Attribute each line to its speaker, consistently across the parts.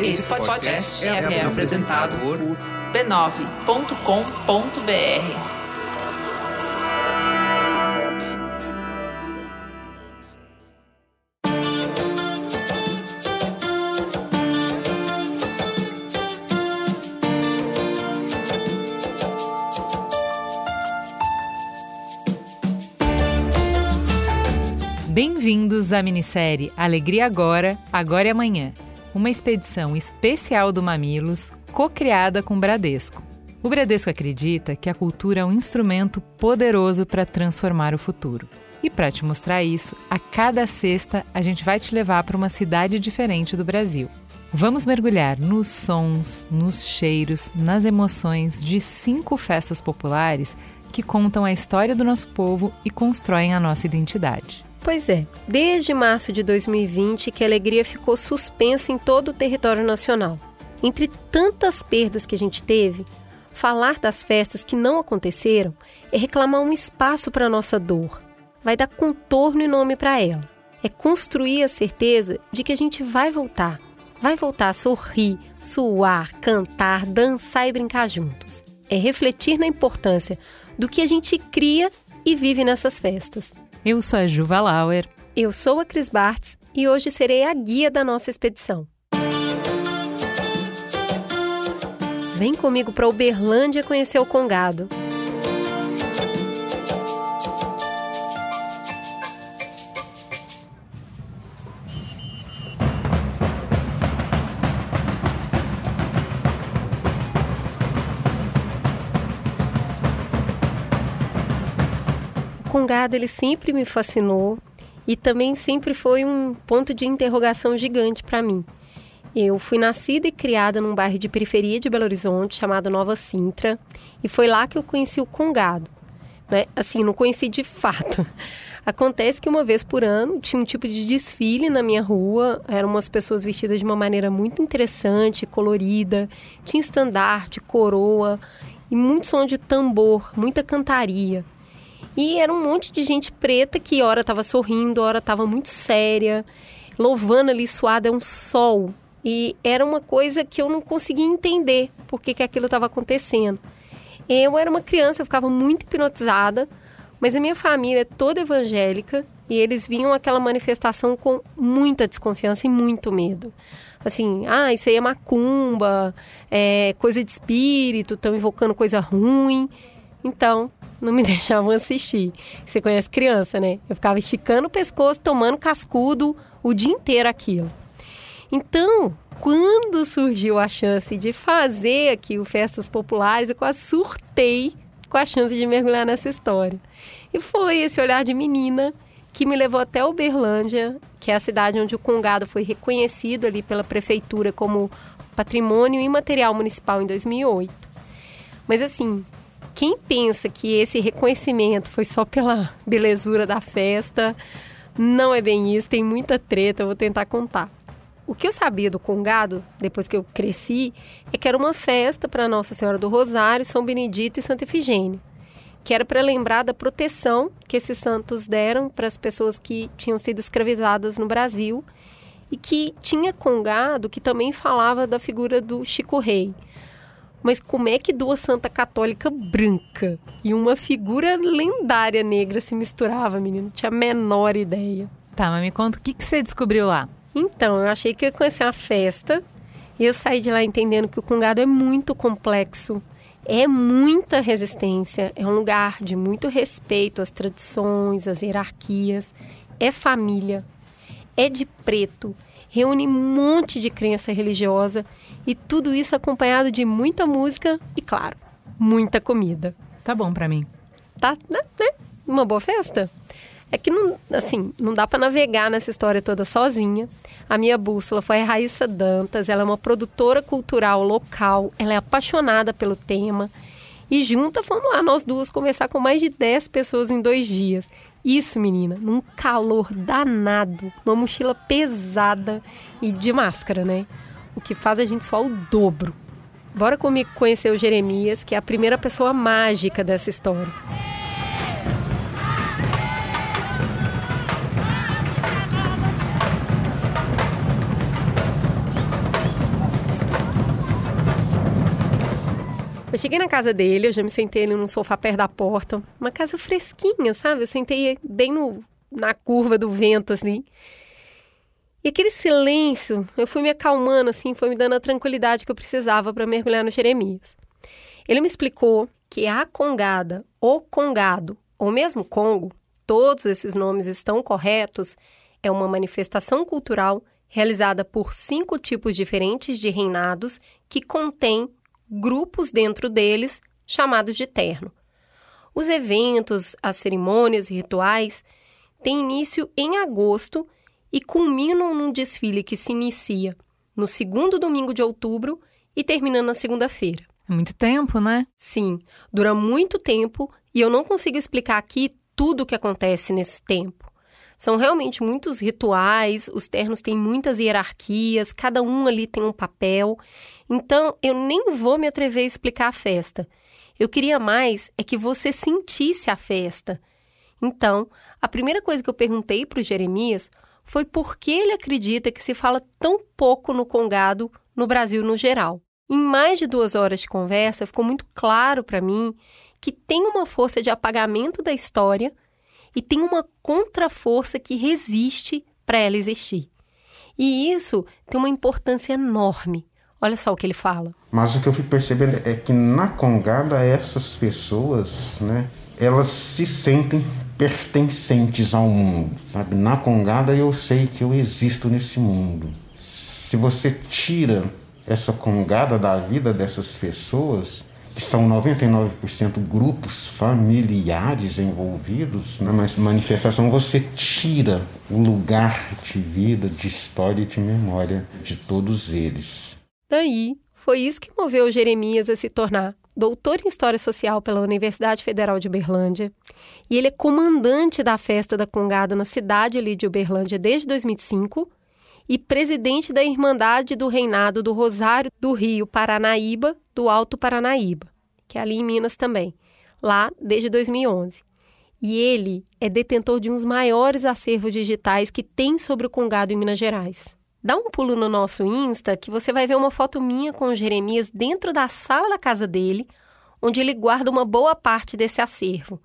Speaker 1: Esse podcast é, é apresentado por b9.com.br.
Speaker 2: Bem-vindos à minissérie Alegria Agora, Agora e Amanhã, uma expedição especial do Mamilos, co-criada com o Bradesco. O Bradesco acredita que a cultura é um instrumento poderoso para transformar o futuro. E para te mostrar isso, a cada sexta a gente vai te levar para uma cidade diferente do Brasil. Vamos mergulhar nos sons, nos cheiros, nas emoções de cinco festas populares que contam a história do nosso povo e constroem a nossa identidade.
Speaker 3: Pois é, desde março de 2020 que a alegria ficou suspensa em todo o território nacional. Entre tantas perdas que a gente teve, falar das festas que não aconteceram é reclamar um espaço para a nossa dor. Vai dar contorno e nome para ela. É construir a certeza de que a gente vai voltar. Vai voltar a sorrir, suar, cantar, dançar e brincar juntos. É refletir na importância do que a gente cria e vive nessas festas.
Speaker 2: Eu sou a Juva Lauer.
Speaker 3: Eu sou a Cris Bartz e hoje serei a guia da nossa expedição. Vem comigo para Uberlândia conhecer o Congado. Congado ele sempre me fascinou e também sempre foi um ponto de interrogação gigante para mim. Eu fui nascida e criada num bairro de periferia de Belo Horizonte chamado Nova Sintra e foi lá que eu conheci o Congado. Né? Assim, não conheci de fato. Acontece que uma vez por ano tinha um tipo de desfile na minha rua, eram umas pessoas vestidas de uma maneira muito interessante, colorida, tinha estandarte, coroa e muito som de tambor, muita cantaria. E era um monte de gente preta que ora estava sorrindo, ora estava muito séria, louvando ali suada, é um sol. E era uma coisa que eu não conseguia entender por que, que aquilo estava acontecendo. Eu era uma criança, eu ficava muito hipnotizada, mas a minha família é toda evangélica e eles vinham aquela manifestação com muita desconfiança e muito medo. Assim, ah, isso aí é macumba, é coisa de espírito, estão invocando coisa ruim. Então, não me deixavam assistir. Você conhece criança, né? Eu ficava esticando o pescoço, tomando cascudo o dia inteiro aquilo. Então, quando surgiu a chance de fazer aqui o Festas Populares, eu quase surtei com a chance de mergulhar nessa história. E foi esse olhar de menina que me levou até Uberlândia, que é a cidade onde o Congado foi reconhecido ali pela prefeitura como patrimônio imaterial municipal em 2008. Mas assim, quem pensa que esse reconhecimento foi só pela belezura da festa, não é bem isso, tem muita treta, eu vou tentar contar. O que eu sabia do Congado, depois que eu cresci, é que era uma festa para Nossa Senhora do Rosário, São Benedito e Santa Efigênia, que era para lembrar da proteção que esses santos deram para as pessoas que tinham sido escravizadas no Brasil e que tinha Congado que também falava da figura do Chico Rei. Mas como é que duas santa católica branca e uma figura lendária negra se misturava, menino? Tinha a menor ideia.
Speaker 2: Tá, mas me conta o que, que você descobriu lá.
Speaker 3: Então, eu achei que eu ia conhecer uma festa e eu saí de lá entendendo que o Congado é muito complexo, é muita resistência, é um lugar de muito respeito às tradições, às hierarquias, é família, é de preto, reúne um monte de crença religiosa e tudo isso acompanhado de muita música e, claro, muita comida.
Speaker 2: Tá bom para mim.
Speaker 3: Tá, né, né? Uma boa festa. É que não, assim, não dá para navegar nessa história toda sozinha. A minha bússola foi a Raíssa Dantas, ela é uma produtora cultural local, ela é apaixonada pelo tema. E junta, fomos lá nós duas conversar com mais de 10 pessoas em dois dias. Isso, menina, num calor danado, uma mochila pesada e de máscara, né? o que faz a gente só o dobro. Bora comigo conhecer o Jeremias, que é a primeira pessoa mágica dessa história. Eu cheguei na casa dele, eu já me sentei ali num sofá perto da porta, uma casa fresquinha, sabe? Eu sentei bem no, na curva do vento, assim. E aquele silêncio, eu fui me acalmando, assim, foi me dando a tranquilidade que eu precisava para mergulhar no Jeremias. Ele me explicou que a congada, ou congado, ou mesmo Congo, todos esses nomes estão corretos, é uma manifestação cultural realizada por cinco tipos diferentes de reinados que contém grupos dentro deles chamados de terno. Os eventos, as cerimônias e rituais têm início em agosto e culminam num desfile que se inicia no segundo domingo de outubro e termina na segunda-feira.
Speaker 2: É muito tempo, né?
Speaker 3: Sim, dura muito tempo e eu não consigo explicar aqui tudo o que acontece nesse tempo. São realmente muitos rituais, os ternos têm muitas hierarquias, cada um ali tem um papel. Então, eu nem vou me atrever a explicar a festa. Eu queria mais é que você sentisse a festa. Então, a primeira coisa que eu perguntei para o Jeremias foi por que ele acredita que se fala tão pouco no Congado no Brasil no geral. Em mais de duas horas de conversa, ficou muito claro para mim que tem uma força de apagamento da história e tem uma contraforça que resiste para ela existir. E isso tem uma importância enorme. Olha só o que ele fala.
Speaker 4: Mas o que eu fui percebendo é que na Congada essas pessoas, né, elas se sentem pertencentes ao mundo, sabe? Na Congada eu sei que eu existo nesse mundo. Se você tira essa congada da vida dessas pessoas, que são 99% grupos familiares envolvidos, na né? manifestação você tira o lugar de vida, de história e de memória de todos eles.
Speaker 3: Daí, foi isso que moveu Jeremias a se tornar doutor em História Social pela Universidade Federal de Uberlândia, e ele é comandante da festa da Congada na cidade ali de Uberlândia desde 2005 e presidente da Irmandade do Reinado do Rosário do Rio Paranaíba, do Alto Paranaíba, que é ali em Minas também, lá desde 2011. E ele é detentor de um dos maiores acervos digitais que tem sobre o Congado em Minas Gerais. Dá um pulo no nosso Insta que você vai ver uma foto minha com o Jeremias dentro da sala da casa dele, onde ele guarda uma boa parte desse acervo.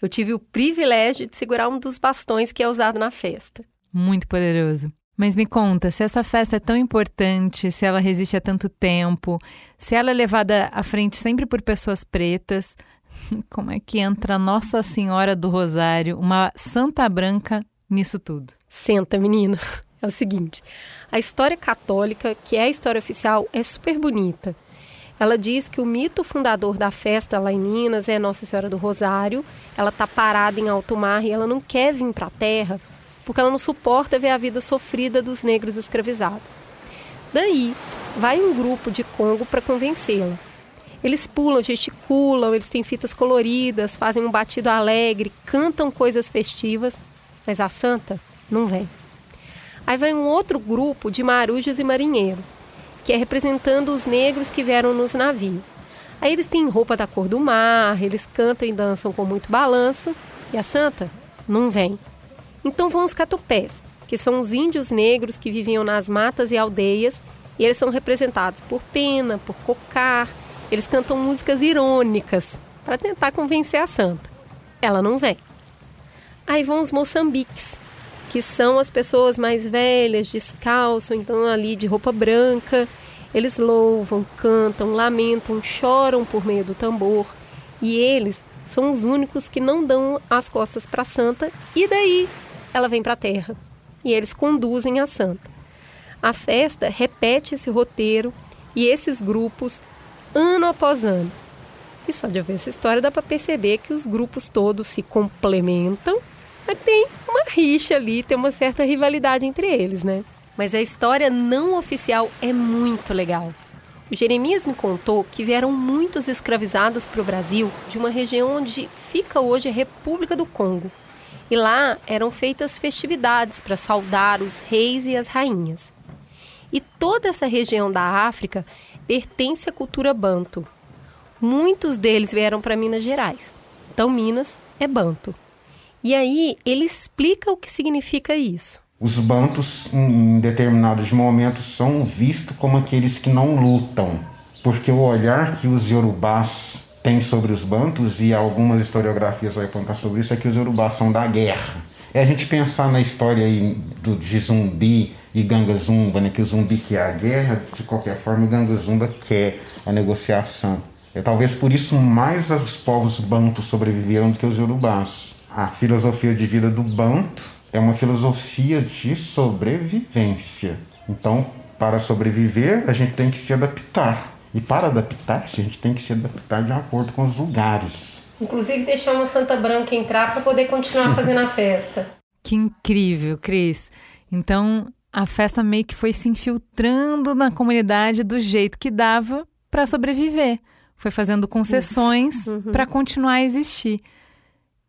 Speaker 3: Eu tive o privilégio de segurar um dos bastões que é usado na festa.
Speaker 2: Muito poderoso. Mas me conta, se essa festa é tão importante, se ela resiste há tanto tempo, se ela é levada à frente sempre por pessoas pretas, como é que entra Nossa Senhora do Rosário, uma santa branca, nisso tudo?
Speaker 3: Senta, menina. É o seguinte: a história católica, que é a história oficial, é super bonita. Ela diz que o mito fundador da festa lá em Minas é Nossa Senhora do Rosário. Ela está parada em alto mar e ela não quer vir para a terra porque ela não suporta ver a vida sofrida dos negros escravizados. Daí, vai um grupo de Congo para convencê-la. Eles pulam, gesticulam, eles têm fitas coloridas, fazem um batido alegre, cantam coisas festivas, mas a santa não vem. Aí vai um outro grupo de marujos e marinheiros, que é representando os negros que vieram nos navios. Aí eles têm roupa da cor do mar, eles cantam e dançam com muito balanço, e a santa não vem. Então vão os catupés, que são os índios negros que viviam nas matas e aldeias, e eles são representados por pena, por cocar. Eles cantam músicas irônicas para tentar convencer a santa. Ela não vem. Aí vão os moçambiques, que são as pessoas mais velhas, descalço, então ali de roupa branca. Eles louvam, cantam, lamentam, choram por meio do tambor. E eles são os únicos que não dão as costas para a santa. E daí ela vem para a terra e eles conduzem a santa. A festa repete esse roteiro e esses grupos ano após ano. E só de ouvir essa história dá para perceber que os grupos todos se complementam, mas tem uma rixa ali, tem uma certa rivalidade entre eles, né? Mas a história não oficial é muito legal. O Jeremias me contou que vieram muitos escravizados para o Brasil de uma região onde fica hoje a República do Congo. E lá eram feitas festividades para saudar os reis e as rainhas. E toda essa região da África pertence à cultura banto. Muitos deles vieram para Minas Gerais. Então, Minas é banto. E aí ele explica o que significa isso.
Speaker 4: Os bantos, em determinados momentos, são vistos como aqueles que não lutam. porque o olhar que os yorubás têm sobre os bantos, e algumas historiografias vão apontar sobre isso, é que os yorubás são da guerra. É a gente pensar na história aí do, de zumbi e ganga zumba, né, que o zumbi quer a guerra, de qualquer forma o ganga zumba quer a negociação. É talvez por isso mais os povos bantos sobreviveram do que os yorubás. A filosofia de vida do banto é uma filosofia de sobrevivência. Então, para sobreviver, a gente tem que se adaptar. E para adaptar-se, a gente tem que se adaptar de acordo com os lugares.
Speaker 3: Inclusive deixar uma Santa Branca entrar para poder continuar fazendo a festa.
Speaker 2: Que incrível, Cris. Então, a festa meio que foi se infiltrando na comunidade do jeito que dava para sobreviver foi fazendo concessões uhum. para continuar a existir.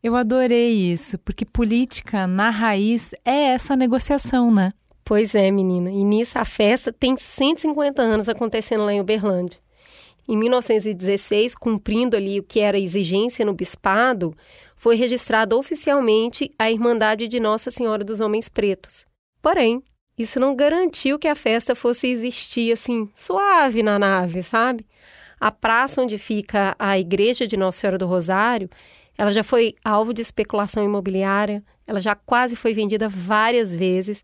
Speaker 2: Eu adorei isso, porque política, na raiz, é essa negociação, né?
Speaker 3: Pois é, menina. E nisso a festa tem 150 anos acontecendo lá em Uberlândia. Em 1916, cumprindo ali o que era exigência no bispado, foi registrada oficialmente a Irmandade de Nossa Senhora dos Homens Pretos. Porém, isso não garantiu que a festa fosse existir assim, suave na nave, sabe? A praça onde fica a igreja de Nossa Senhora do Rosário, ela já foi alvo de especulação imobiliária, ela já quase foi vendida várias vezes.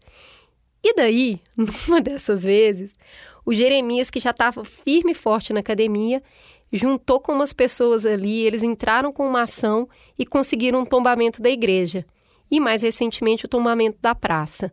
Speaker 3: E daí, numa dessas vezes, o Jeremias, que já estava firme e forte na academia, juntou com umas pessoas ali, eles entraram com uma ação e conseguiram um tombamento da igreja. E mais recentemente o tombamento da praça.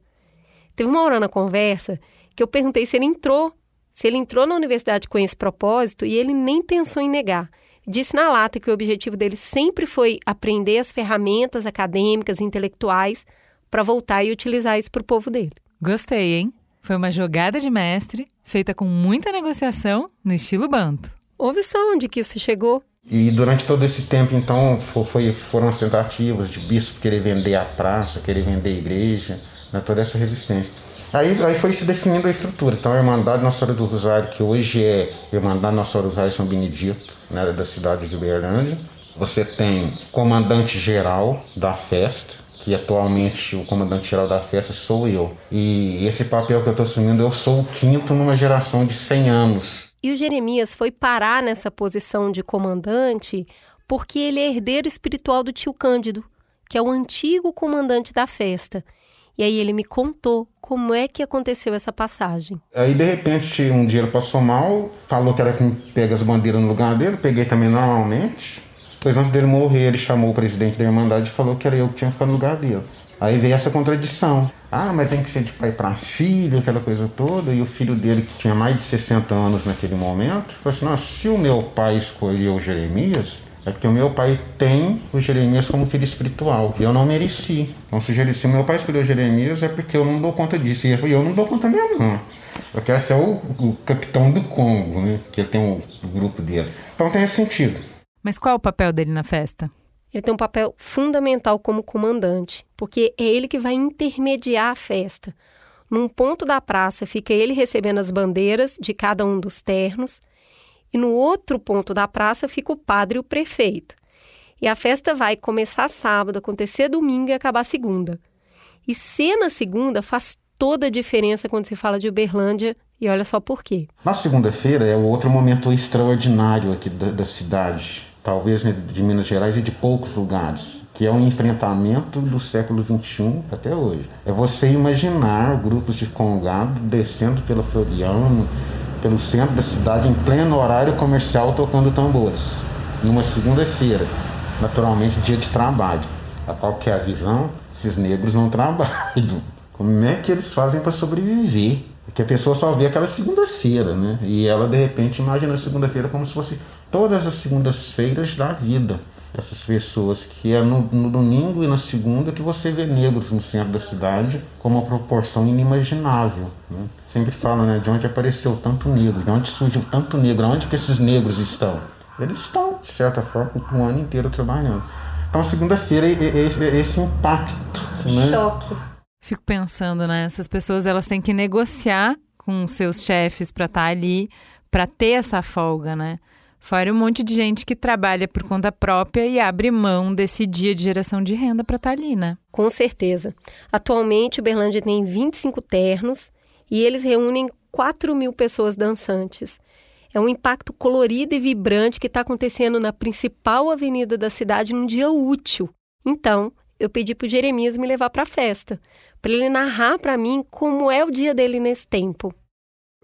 Speaker 3: Teve uma hora na conversa que eu perguntei se ele entrou se ele entrou na universidade com esse propósito e ele nem pensou em negar. Disse na lata que o objetivo dele sempre foi aprender as ferramentas acadêmicas e intelectuais para voltar e utilizar isso para o povo dele.
Speaker 2: Gostei, hein? Foi uma jogada de mestre, feita com muita negociação, no estilo banto.
Speaker 3: Houve só onde que isso chegou.
Speaker 4: E durante todo esse tempo, então, foi, foram as tentativas de bispo querer vender a praça, querer vender a igreja, né, toda essa resistência. Aí, aí foi se definindo a estrutura. Então, a Irmandade Nossa Senhora do Rosário, que hoje é Irmandade Nossa Senhora do Rosário São Benedito, né, da cidade de Uberlândia. Você tem comandante geral da festa, que atualmente o comandante geral da festa sou eu. E esse papel que eu estou assumindo, eu sou o quinto numa geração de 100 anos.
Speaker 3: E o Jeremias foi parar nessa posição de comandante porque ele é herdeiro espiritual do tio Cândido, que é o antigo comandante da festa. E aí ele me contou como é que aconteceu essa passagem.
Speaker 4: Aí de repente um dia ele passou mal, falou que era quem pega as bandeiras no lugar dele, peguei também normalmente. Pois antes dele morrer, ele chamou o presidente da Irmandade e falou que era eu que tinha ficado no lugar dele. Aí veio essa contradição. Ah, mas tem que ser de pai para filho, aquela coisa toda. E o filho dele, que tinha mais de 60 anos naquele momento, falou assim: Nossa, se o meu pai escolheu Jeremias, é porque o meu pai tem o Jeremias como filho espiritual. E eu não mereci. Então, se, se meu pai escolheu Jeremias, é porque eu não dou conta disso. E eu não dou conta mesmo, não. Eu quero ser o, o capitão do Congo, né? Que ele tem o, o grupo dele. Então tem esse sentido.
Speaker 2: Mas qual é o papel dele na festa?
Speaker 3: Ele tem um papel fundamental como comandante, porque é ele que vai intermediar a festa. Num ponto da praça fica ele recebendo as bandeiras de cada um dos ternos e no outro ponto da praça fica o padre e o prefeito. E a festa vai começar sábado, acontecer domingo e acabar segunda. E ser na segunda faz toda a diferença quando se fala de Uberlândia e olha só por quê.
Speaker 4: Na segunda-feira é outro momento extraordinário aqui da, da cidade, talvez né, de Minas Gerais e de poucos lugares, que é um enfrentamento do século XXI até hoje. É você imaginar grupos de congado descendo pela Floriano, pelo centro da cidade em pleno horário comercial tocando tambores. Numa segunda-feira, naturalmente dia de trabalho. A qual que é a visão? Esses negros não trabalham. Como é que eles fazem para sobreviver? Porque a pessoa só vê aquela segunda-feira, né? E ela de repente imagina a segunda-feira como se fosse todas as segundas-feiras da vida essas pessoas, que é no, no, domingo e na segunda que você vê negros no centro da cidade com uma proporção inimaginável. Né? Sempre fala né, de onde apareceu tanto negro, de onde surgiu tanto negro, onde que esses negros estão? Eles estão, de certa forma, o ano inteiro trabalhando. Então, segunda-feira, é, é, é esse impacto. Né?
Speaker 3: Choque.
Speaker 2: Fico pensando, né? Essas pessoas elas têm que negociar com seus chefes para estar tá ali, para ter essa folga, né? Fora um monte de gente que trabalha por conta própria e abre mão desse dia de geração de renda para estar tá ali, né?
Speaker 3: Com certeza. Atualmente, o Berlândia tem 25 ternos e eles reúnem 4 mil pessoas dançantes. É um impacto colorido e vibrante que está acontecendo na principal avenida da cidade num dia útil. Então, eu pedi para o Jeremias me levar para a festa, para ele narrar para mim como é o dia dele nesse tempo.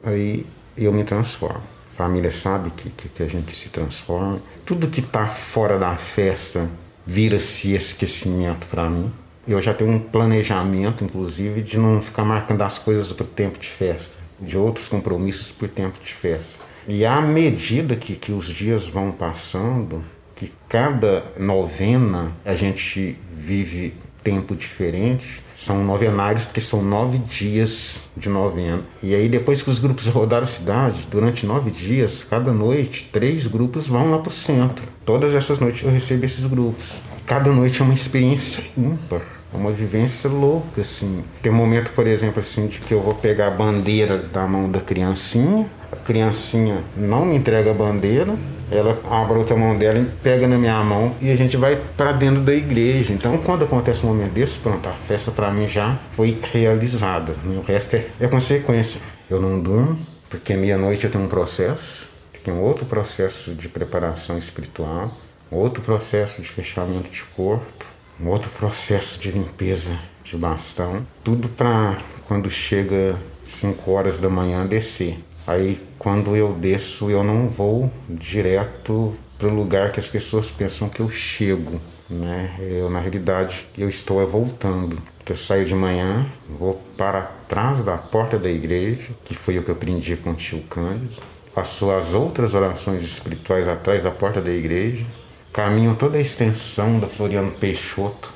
Speaker 4: Aí eu me transformo. Família sabe que, que, que a gente se transforma. Tudo que está fora da festa vira-se esquecimento para mim. Eu já tenho um planejamento, inclusive, de não ficar marcando as coisas o tempo de festa, de outros compromissos por tempo de festa. E à medida que, que os dias vão passando, que cada novena a gente vive tempo diferente, são novenários porque são nove dias de novena. E aí depois que os grupos rodaram a cidade, durante nove dias, cada noite, três grupos vão lá para o centro. Todas essas noites eu recebo esses grupos. Cada noite é uma experiência ímpar. É uma vivência louca, assim. Tem um momento, por exemplo, assim, de que eu vou pegar a bandeira da mão da criancinha, a criancinha não me entrega a bandeira, ela abre outra mão dela e pega na minha mão e a gente vai para dentro da igreja. Então, quando acontece um momento desse, pronto, a festa para mim já foi realizada. O resto é, é consequência. Eu não durmo, porque meia-noite eu tenho um processo, tem um outro processo de preparação espiritual, outro processo de fechamento de corpo, um outro processo de limpeza de bastão, tudo para quando chega 5 horas da manhã descer. Aí quando eu desço, eu não vou direto para o lugar que as pessoas pensam que eu chego, né? Eu na realidade eu estou voltando. Eu saio de manhã, vou para trás da porta da igreja, que foi o que eu aprendi com o tio Cândido. Faço as outras orações espirituais atrás da porta da igreja, caminho toda a extensão da Floriano Peixoto,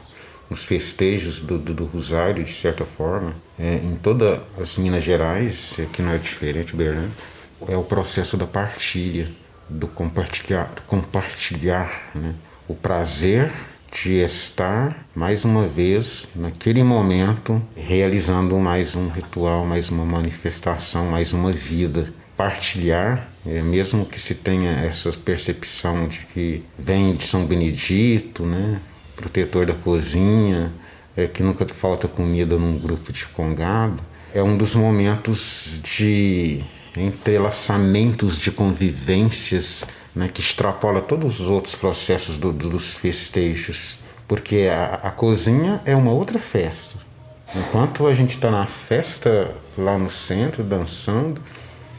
Speaker 4: nos festejos do, do, do Rosário, de certa forma, é, em todas as Minas Gerais, que não é diferente, Berlim, é o processo da partilha, do compartilhar, do compartilhar né? o prazer de estar mais uma vez naquele momento realizando mais um ritual, mais uma manifestação, mais uma vida. Partilhar é, mesmo que se tenha essa percepção de que vem de São Benedito, né, protetor da cozinha, é, que nunca falta comida num grupo de congado, é um dos momentos de entrelaçamentos de convivências né, que extrapola todos os outros processos do, do, dos festejos, porque a, a cozinha é uma outra festa. Enquanto a gente está na festa lá no centro, dançando,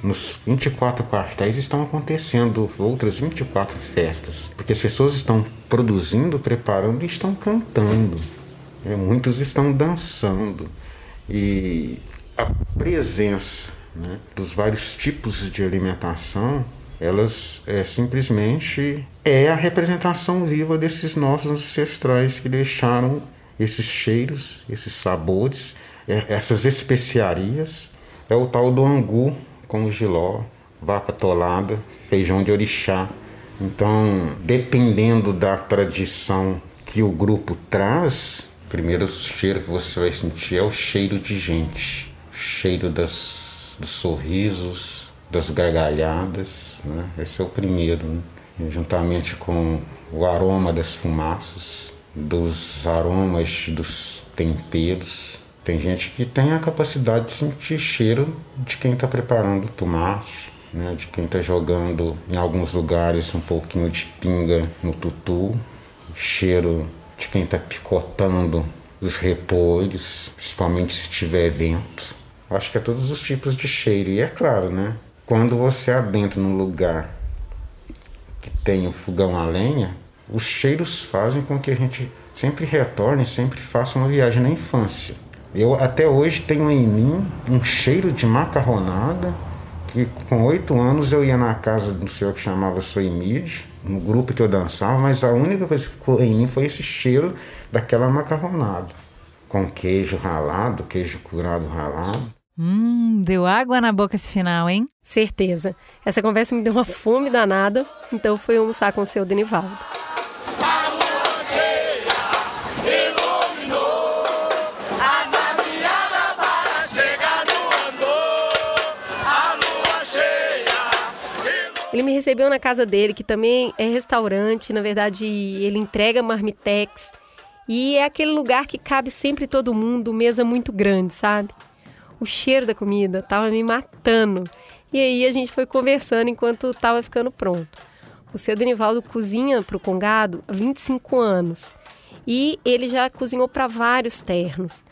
Speaker 4: nos 24 quartéis estão acontecendo outras 24 festas, porque as pessoas estão produzindo, preparando e estão cantando. É, muitos estão dançando. E a presença né, dos vários tipos de alimentação, elas é, simplesmente é a representação viva desses nossos ancestrais que deixaram esses cheiros, esses sabores, é, essas especiarias. É o tal do angu, com giló, vaca tolada, feijão de orixá. Então, dependendo da tradição que o grupo traz, o primeiro cheiro que você vai sentir é o cheiro de gente, o cheiro das, dos sorrisos, das gargalhadas, né? Esse é o primeiro, né? juntamente com o aroma das fumaças, dos aromas dos temperos, tem gente que tem a capacidade de sentir cheiro de quem está preparando tomate, né, de quem está jogando em alguns lugares um pouquinho de pinga no tutu, cheiro de quem está picotando os repolhos, principalmente se tiver vento. Acho que é todos os tipos de cheiro. E é claro, né? Quando você adentra num lugar que tem um fogão a lenha, os cheiros fazem com que a gente sempre retorne, sempre faça uma viagem na infância. Eu até hoje tenho em mim um cheiro de macarronada, que com oito anos eu ia na casa do senhor que chamava Soimide, no grupo que eu dançava, mas a única coisa que ficou em mim foi esse cheiro daquela macarronada, com queijo ralado, queijo curado ralado.
Speaker 2: Hum, deu água na boca esse final, hein?
Speaker 3: Certeza. Essa conversa me deu uma fome danada, então fui almoçar com o seu Denivaldo. Ele me recebeu na casa dele, que também é restaurante, na verdade, ele entrega marmitex. E é aquele lugar que cabe sempre todo mundo, mesa muito grande, sabe? O cheiro da comida tava me matando. E aí a gente foi conversando enquanto estava ficando pronto. O seu Denivaldo cozinha para o Congado há 25 anos e ele já cozinhou para vários ternos.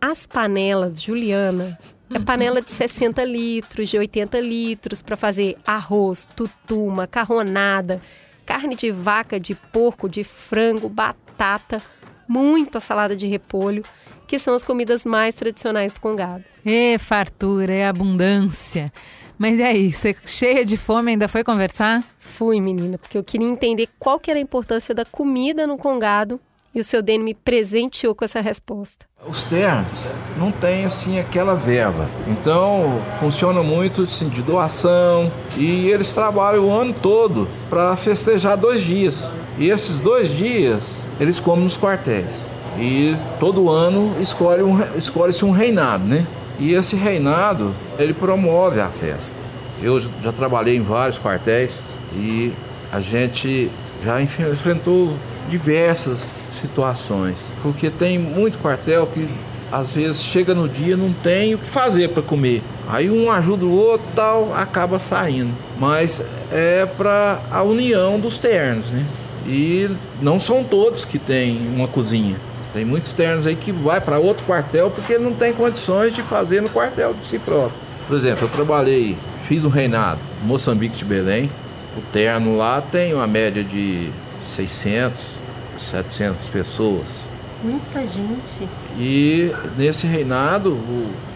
Speaker 3: As panelas, Juliana, é panela de 60 litros, de 80 litros para fazer arroz, tutu, macarronada, carne de vaca, de porco, de frango, batata, muita salada de repolho, que são as comidas mais tradicionais do Congado.
Speaker 2: É fartura, é abundância. Mas e aí, você cheia de fome ainda foi conversar?
Speaker 3: Fui, menina, porque eu queria entender qual que era a importância da comida no Congado e o seu Dene me presenteou com essa resposta.
Speaker 5: Os ternos não têm assim aquela verba, então funciona muito assim, de doação e eles trabalham o ano todo para festejar dois dias. E esses dois dias eles comem nos quartéis. E todo ano escolhe um, escolhe-se um reinado, né? E esse reinado ele promove a festa. Eu já trabalhei em vários quartéis e a gente já enfrentou diversas situações, porque tem muito quartel que às vezes chega no dia não tem o que fazer para comer. Aí um ajuda o outro, tal, acaba saindo. Mas é para a união dos ternos, né? E não são todos que têm uma cozinha. Tem muitos ternos aí que vai para outro quartel porque não tem condições de fazer no quartel de si próprio. Por exemplo, eu trabalhei, fiz um reinado Moçambique de Belém. O terno lá tem uma média de 600, 700 pessoas.
Speaker 3: Muita gente.
Speaker 5: E nesse reinado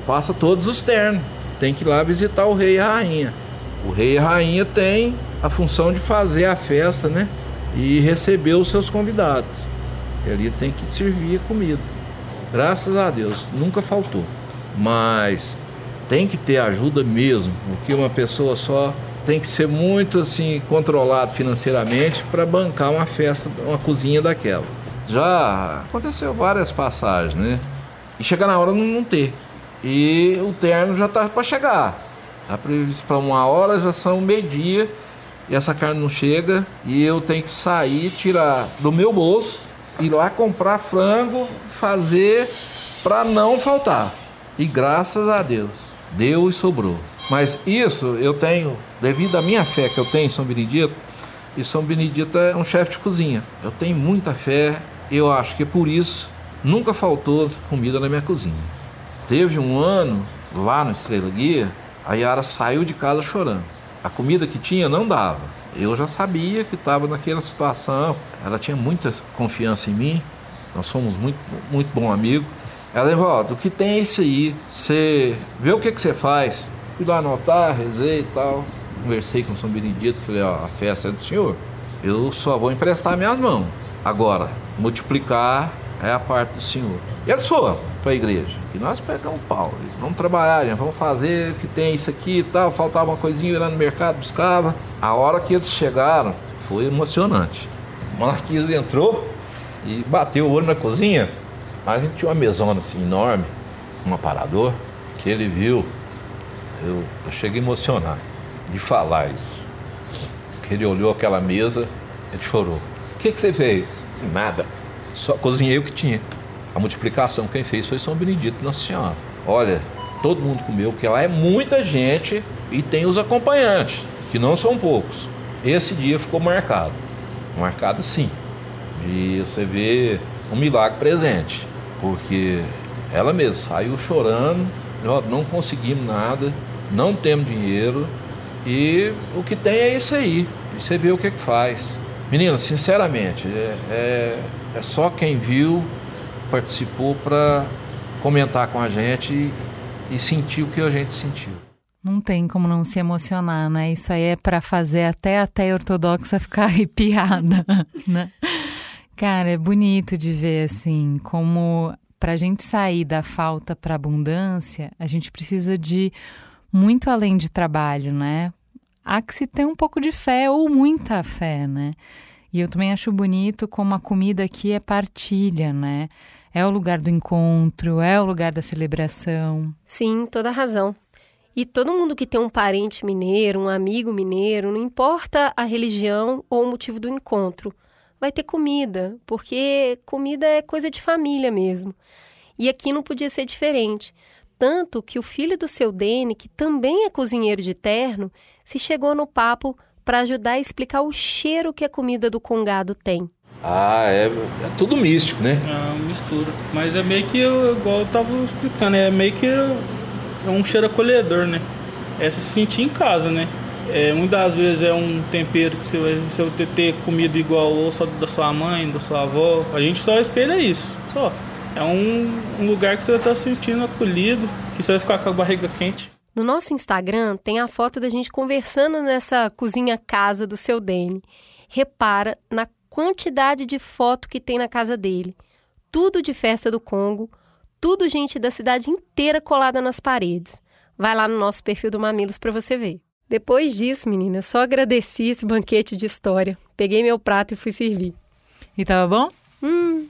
Speaker 5: passa todos os ternos. Tem que ir lá visitar o rei e a rainha. O rei e a rainha tem a função de fazer a festa, né? E receber os seus convidados. Ele tem que servir comida. Graças a Deus, nunca faltou. Mas tem que ter ajuda mesmo, porque uma pessoa só tem que ser muito assim controlado financeiramente para bancar uma festa, uma cozinha daquela. Já aconteceu várias passagens, né? E chega na hora não, ter. E o terno já tá para chegar. Tá previsto para uma hora, já são meio-dia e essa carne não chega e eu tenho que sair, tirar do meu bolso, ir lá comprar frango, fazer para não faltar. E graças a Deus, deu e sobrou. Mas isso eu tenho, devido à minha fé que eu tenho em São Benedito, e São Benedito é um chefe de cozinha. Eu tenho muita fé, eu acho que por isso nunca faltou comida na minha cozinha. Teve um ano lá no Estrela Guia, a Yara saiu de casa chorando. A comida que tinha não dava. Eu já sabia que estava naquela situação. Ela tinha muita confiança em mim. Nós somos muito, muito bom amigo. Ela volta, o que tem é isso aí. Você vê o que, que você faz. Fui lá anotar, rezei e tal. Conversei com São Benedito, falei, ó, a festa é do senhor. Eu só vou emprestar minhas mãos. Agora, multiplicar é a parte do senhor. E eles foram para a igreja. E nós pegamos pau. Vamos trabalhar, gente, vamos fazer que tem isso aqui e tal. Faltava uma coisinha, lá no mercado, buscava. A hora que eles chegaram, foi emocionante. O Marquinhos entrou e bateu o olho na cozinha. A gente tinha uma mesona assim enorme, um aparador, que ele viu eu, eu cheguei a emocionar de falar isso. Ele olhou aquela mesa, ele chorou. O que, que você fez? Nada. Só cozinhei o que tinha. A multiplicação quem fez foi São Benedito Nossa Senhora. Olha, todo mundo comeu, porque lá é muita gente e tem os acompanhantes, que não são poucos. Esse dia ficou marcado. Marcado sim. De você ver um milagre presente. Porque ela mesma saiu chorando, não conseguimos nada, não temos dinheiro e o que tem é isso aí. E você vê o que, é que faz. Menina, sinceramente, é, é, é só quem viu, participou para comentar com a gente e, e sentir o que a gente sentiu.
Speaker 2: Não tem como não se emocionar, né? Isso aí é para fazer até a até ortodoxa ficar arrepiada, né? Cara, é bonito de ver assim como para a gente sair da falta para abundância, a gente precisa de muito além de trabalho, né? Há que se ter um pouco de fé ou muita fé, né? E eu também acho bonito como a comida aqui é partilha, né? É o lugar do encontro, é o lugar da celebração.
Speaker 3: Sim, toda razão. E todo mundo que tem um parente mineiro, um amigo mineiro, não importa a religião ou o motivo do encontro, vai ter comida, porque comida é coisa de família mesmo. E aqui não podia ser diferente tanto que o filho do seu Dene, que também é cozinheiro de terno, se chegou no papo para ajudar a explicar o cheiro que a comida do congado tem.
Speaker 5: Ah, é, é tudo místico, né?
Speaker 6: É uma mistura. Mas é meio que, igual eu tava explicando, é meio que é um cheiro acolhedor, né? É se sentir em casa, né? É, muitas vezes é um tempero que você vai, você vai ter comido igual ou só da sua mãe, da sua avó. A gente só espelha isso, só. É um, um lugar que você vai estar se sentindo acolhido, que você vai ficar com a barriga quente.
Speaker 3: No nosso Instagram tem a foto da gente conversando nessa cozinha casa do seu Dene. Repara na quantidade de foto que tem na casa dele. Tudo de festa do Congo, tudo gente da cidade inteira colada nas paredes. Vai lá no nosso perfil do Mamilos para você ver. Depois disso, menina, eu só agradeci esse banquete de história. Peguei meu prato e fui servir.
Speaker 2: E tava bom?
Speaker 3: Hum,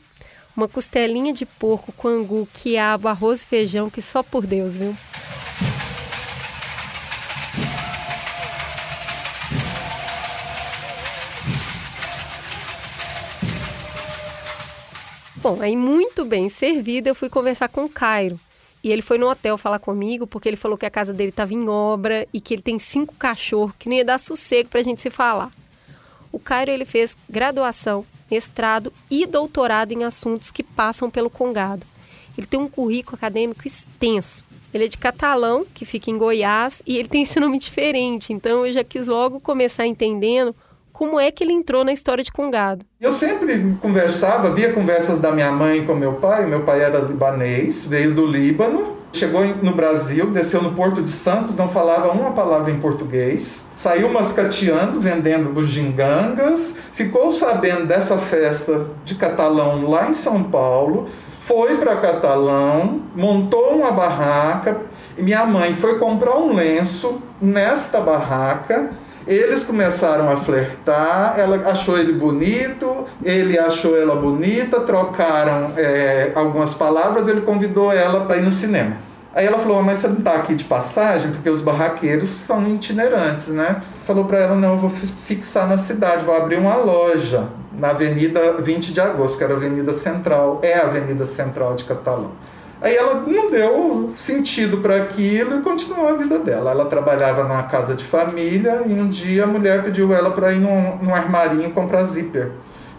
Speaker 3: uma costelinha de porco com angu, quiabo, arroz e feijão que só por Deus, viu? Bom, aí muito bem servida, eu fui conversar com o Cairo. E ele foi no hotel falar comigo, porque ele falou que a casa dele estava em obra e que ele tem cinco cachorros, que não ia dar sossego para a gente se falar. O Cairo ele fez graduação, mestrado e doutorado em assuntos que passam pelo Congado. Ele tem um currículo acadêmico extenso. Ele é de Catalão, que fica em Goiás, e ele tem esse nome diferente. Então eu já quis logo começar entendendo como é que ele entrou na história de Congado.
Speaker 7: Eu sempre conversava, via conversas da minha mãe com meu pai. Meu pai era libanês, veio do Líbano, chegou no Brasil, desceu no Porto de Santos, não falava uma palavra em português, saiu mascateando, vendendo bugigangas, ficou sabendo dessa festa de Catalão lá em São Paulo, foi para Catalão, montou uma barraca. Minha mãe foi comprar um lenço nesta barraca eles começaram a flertar, ela achou ele bonito, ele achou ela bonita, trocaram é, algumas palavras, ele convidou ela para ir no cinema. Aí ela falou, mas você não está aqui de passagem? Porque os barraqueiros são itinerantes, né? Falou para ela, não, eu vou fixar na cidade, vou abrir uma loja na Avenida 20 de Agosto, que era a Avenida Central, é a Avenida Central de Catalão. Aí ela não deu sentido para aquilo e continuou a vida dela. Ela trabalhava numa casa de família e um dia a mulher pediu ela para ir num, num armarinho comprar zíper.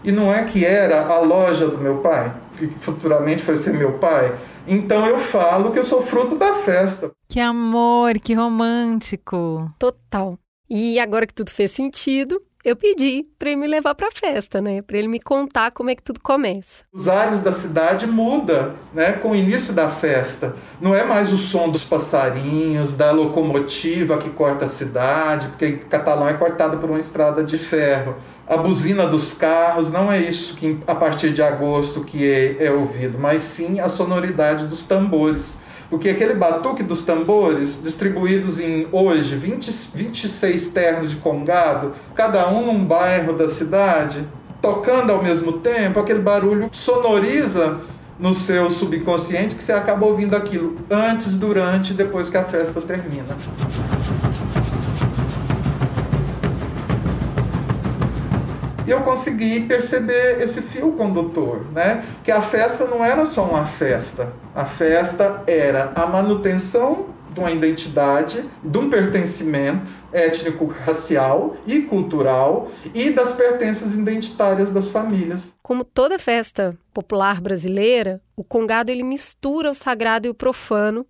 Speaker 7: E não é que era a loja do meu pai, que futuramente foi ser meu pai. Então eu falo que eu sou fruto da festa.
Speaker 2: Que amor, que romântico.
Speaker 3: Total. E agora que tudo fez sentido, eu pedi para ele me levar para a festa, né? Para ele me contar como é que tudo começa.
Speaker 7: Os ares da cidade muda, né? Com o início da festa. Não é mais o som dos passarinhos, da locomotiva que corta a cidade, porque Catalão é cortado por uma estrada de ferro. A buzina dos carros, não é isso que a partir de agosto que é, é ouvido, mas sim a sonoridade dos tambores porque aquele batuque dos tambores, distribuídos em hoje 20, 26 ternos de congado, cada um num bairro da cidade, tocando ao mesmo tempo, aquele barulho sonoriza no seu subconsciente que você acaba ouvindo aquilo antes, durante e depois que a festa termina. Eu consegui perceber esse fio condutor, né? Que a festa não era só uma festa. A festa era a manutenção de uma identidade, de um pertencimento étnico, racial e cultural e das pertenças identitárias das famílias.
Speaker 3: Como toda festa popular brasileira, o congado ele mistura o sagrado e o profano,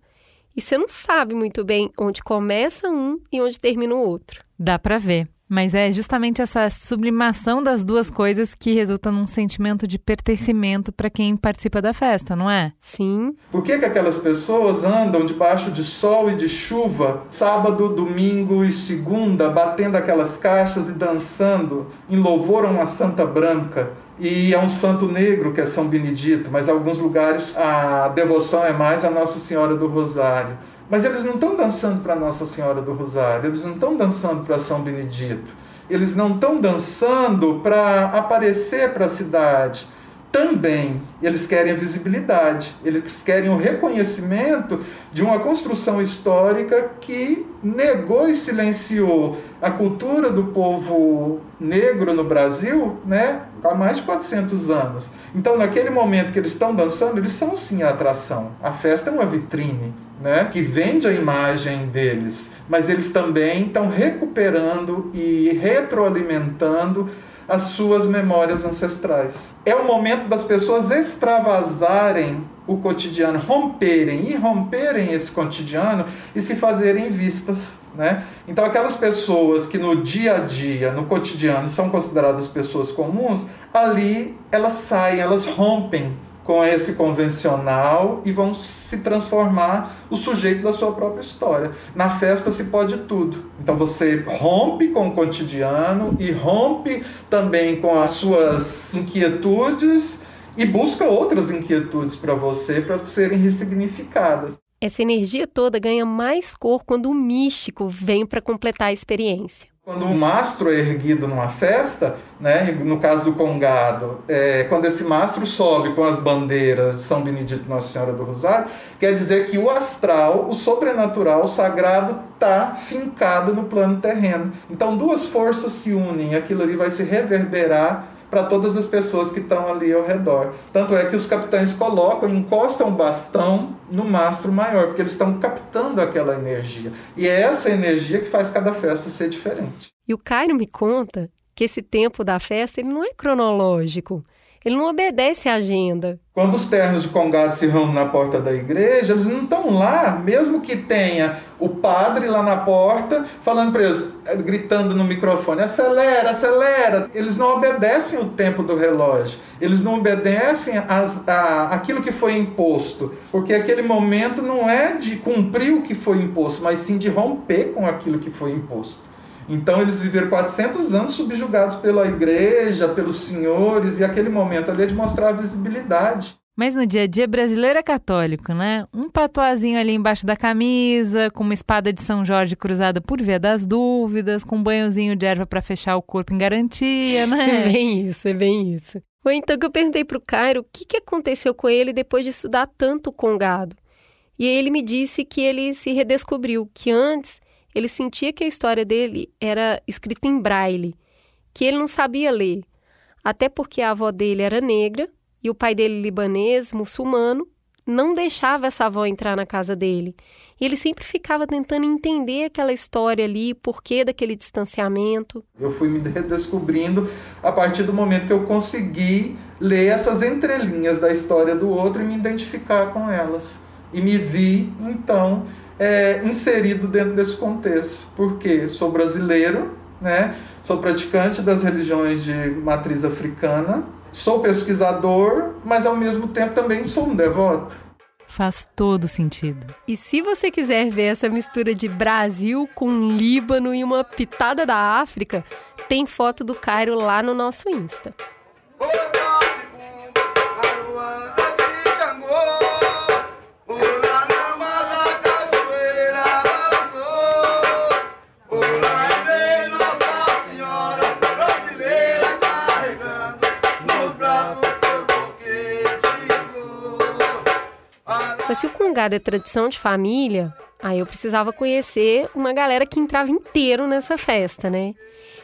Speaker 3: e você não sabe muito bem onde começa um e onde termina o outro.
Speaker 2: Dá para ver. Mas é justamente essa sublimação das duas coisas que resulta num sentimento de pertencimento para quem participa da festa, não é?
Speaker 3: Sim.
Speaker 7: Por que, que aquelas pessoas andam debaixo de sol e de chuva, sábado, domingo e segunda, batendo aquelas caixas e dançando em louvor a uma santa branca? E a um santo negro que é São Benedito, mas em alguns lugares a devoção é mais a Nossa Senhora do Rosário. Mas eles não estão dançando para Nossa Senhora do Rosário, eles não estão dançando para São Benedito, eles não estão dançando para aparecer para a cidade. Também eles querem visibilidade, eles querem o reconhecimento de uma construção histórica que negou e silenciou a cultura do povo negro no Brasil né, há mais de 400 anos. Então, naquele momento que eles estão dançando, eles são sim a atração. A festa é uma vitrine né, que vende a imagem deles, mas eles também estão recuperando e retroalimentando as suas memórias ancestrais. É o momento das pessoas extravasarem o cotidiano, romperem e romperem esse cotidiano e se fazerem vistas. Né? Então, aquelas pessoas que no dia a dia, no cotidiano, são consideradas pessoas comuns, ali elas saem, elas rompem com esse convencional e vão se transformar o sujeito da sua própria história. Na festa se pode tudo. Então você rompe com o cotidiano e rompe também com as suas inquietudes e busca outras inquietudes para você para serem ressignificadas.
Speaker 3: Essa energia toda ganha mais cor quando o místico vem para completar a experiência.
Speaker 7: Quando um mastro é erguido numa festa, né, no caso do Congado, é, quando esse mastro sobe com as bandeiras de São Benedito Nossa Senhora do Rosário, quer dizer que o astral, o sobrenatural, o sagrado, está fincado no plano terreno. Então duas forças se unem, aquilo ali vai se reverberar para todas as pessoas que estão ali ao redor. Tanto é que os capitães colocam, encostam o bastão no mastro maior, porque eles estão captando aquela energia. E é essa energia que faz cada festa ser diferente.
Speaker 3: E o Cairo me conta que esse tempo da festa ele não é cronológico. Ele não obedece à agenda.
Speaker 7: Quando os ternos de congado se reúnem na porta da igreja, eles não estão lá, mesmo que tenha o padre lá na porta falando para eles, eh, gritando no microfone: acelera, acelera. Eles não obedecem o tempo do relógio, eles não obedecem as, a, aquilo que foi imposto, porque aquele momento não é de cumprir o que foi imposto, mas sim de romper com aquilo que foi imposto. Então eles viveram 400 anos subjugados pela igreja, pelos senhores, e aquele momento ali é de mostrar a visibilidade.
Speaker 2: Mas no dia a dia brasileiro é católico, né? Um patuazinho ali embaixo da camisa, com uma espada de São Jorge cruzada por via das dúvidas, com um banhozinho de erva para fechar o corpo em garantia, né?
Speaker 3: É bem isso, é bem isso. Foi então que eu perguntei pro Cairo o que, que aconteceu com ele depois de estudar tanto o Congado. E aí ele me disse que ele se redescobriu, que antes ele sentia que a história dele era escrita em braille, que ele não sabia ler, até porque a avó dele era negra e o pai dele, libanês, muçulmano, não deixava essa avó entrar na casa dele. E ele sempre ficava tentando entender aquela história ali, porquê daquele distanciamento.
Speaker 7: Eu fui me redescobrindo a partir do momento que eu consegui ler essas entrelinhas da história do outro e me identificar com elas. E me vi, então, é, inserido dentro desse contexto, porque sou brasileiro, né? sou praticante das religiões de matriz africana, sou pesquisador, mas ao mesmo tempo também sou um devoto.
Speaker 2: Faz todo sentido.
Speaker 3: E se você quiser ver essa mistura de Brasil com Líbano e uma pitada da África, tem foto do Cairo lá no nosso Insta. Mas se o congado é tradição de família, aí eu precisava conhecer uma galera que entrava inteiro nessa festa, né?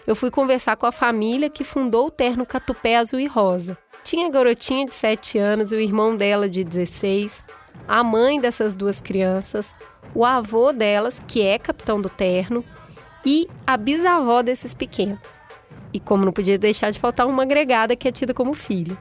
Speaker 3: Eu fui conversar com a família que fundou o terno Catupé Azul e Rosa. Tinha a garotinha de 7 anos o irmão dela de 16, a mãe dessas duas crianças, o avô delas, que é capitão do terno, e a bisavó desses pequenos. E como não podia deixar de faltar uma agregada que é tida como filha.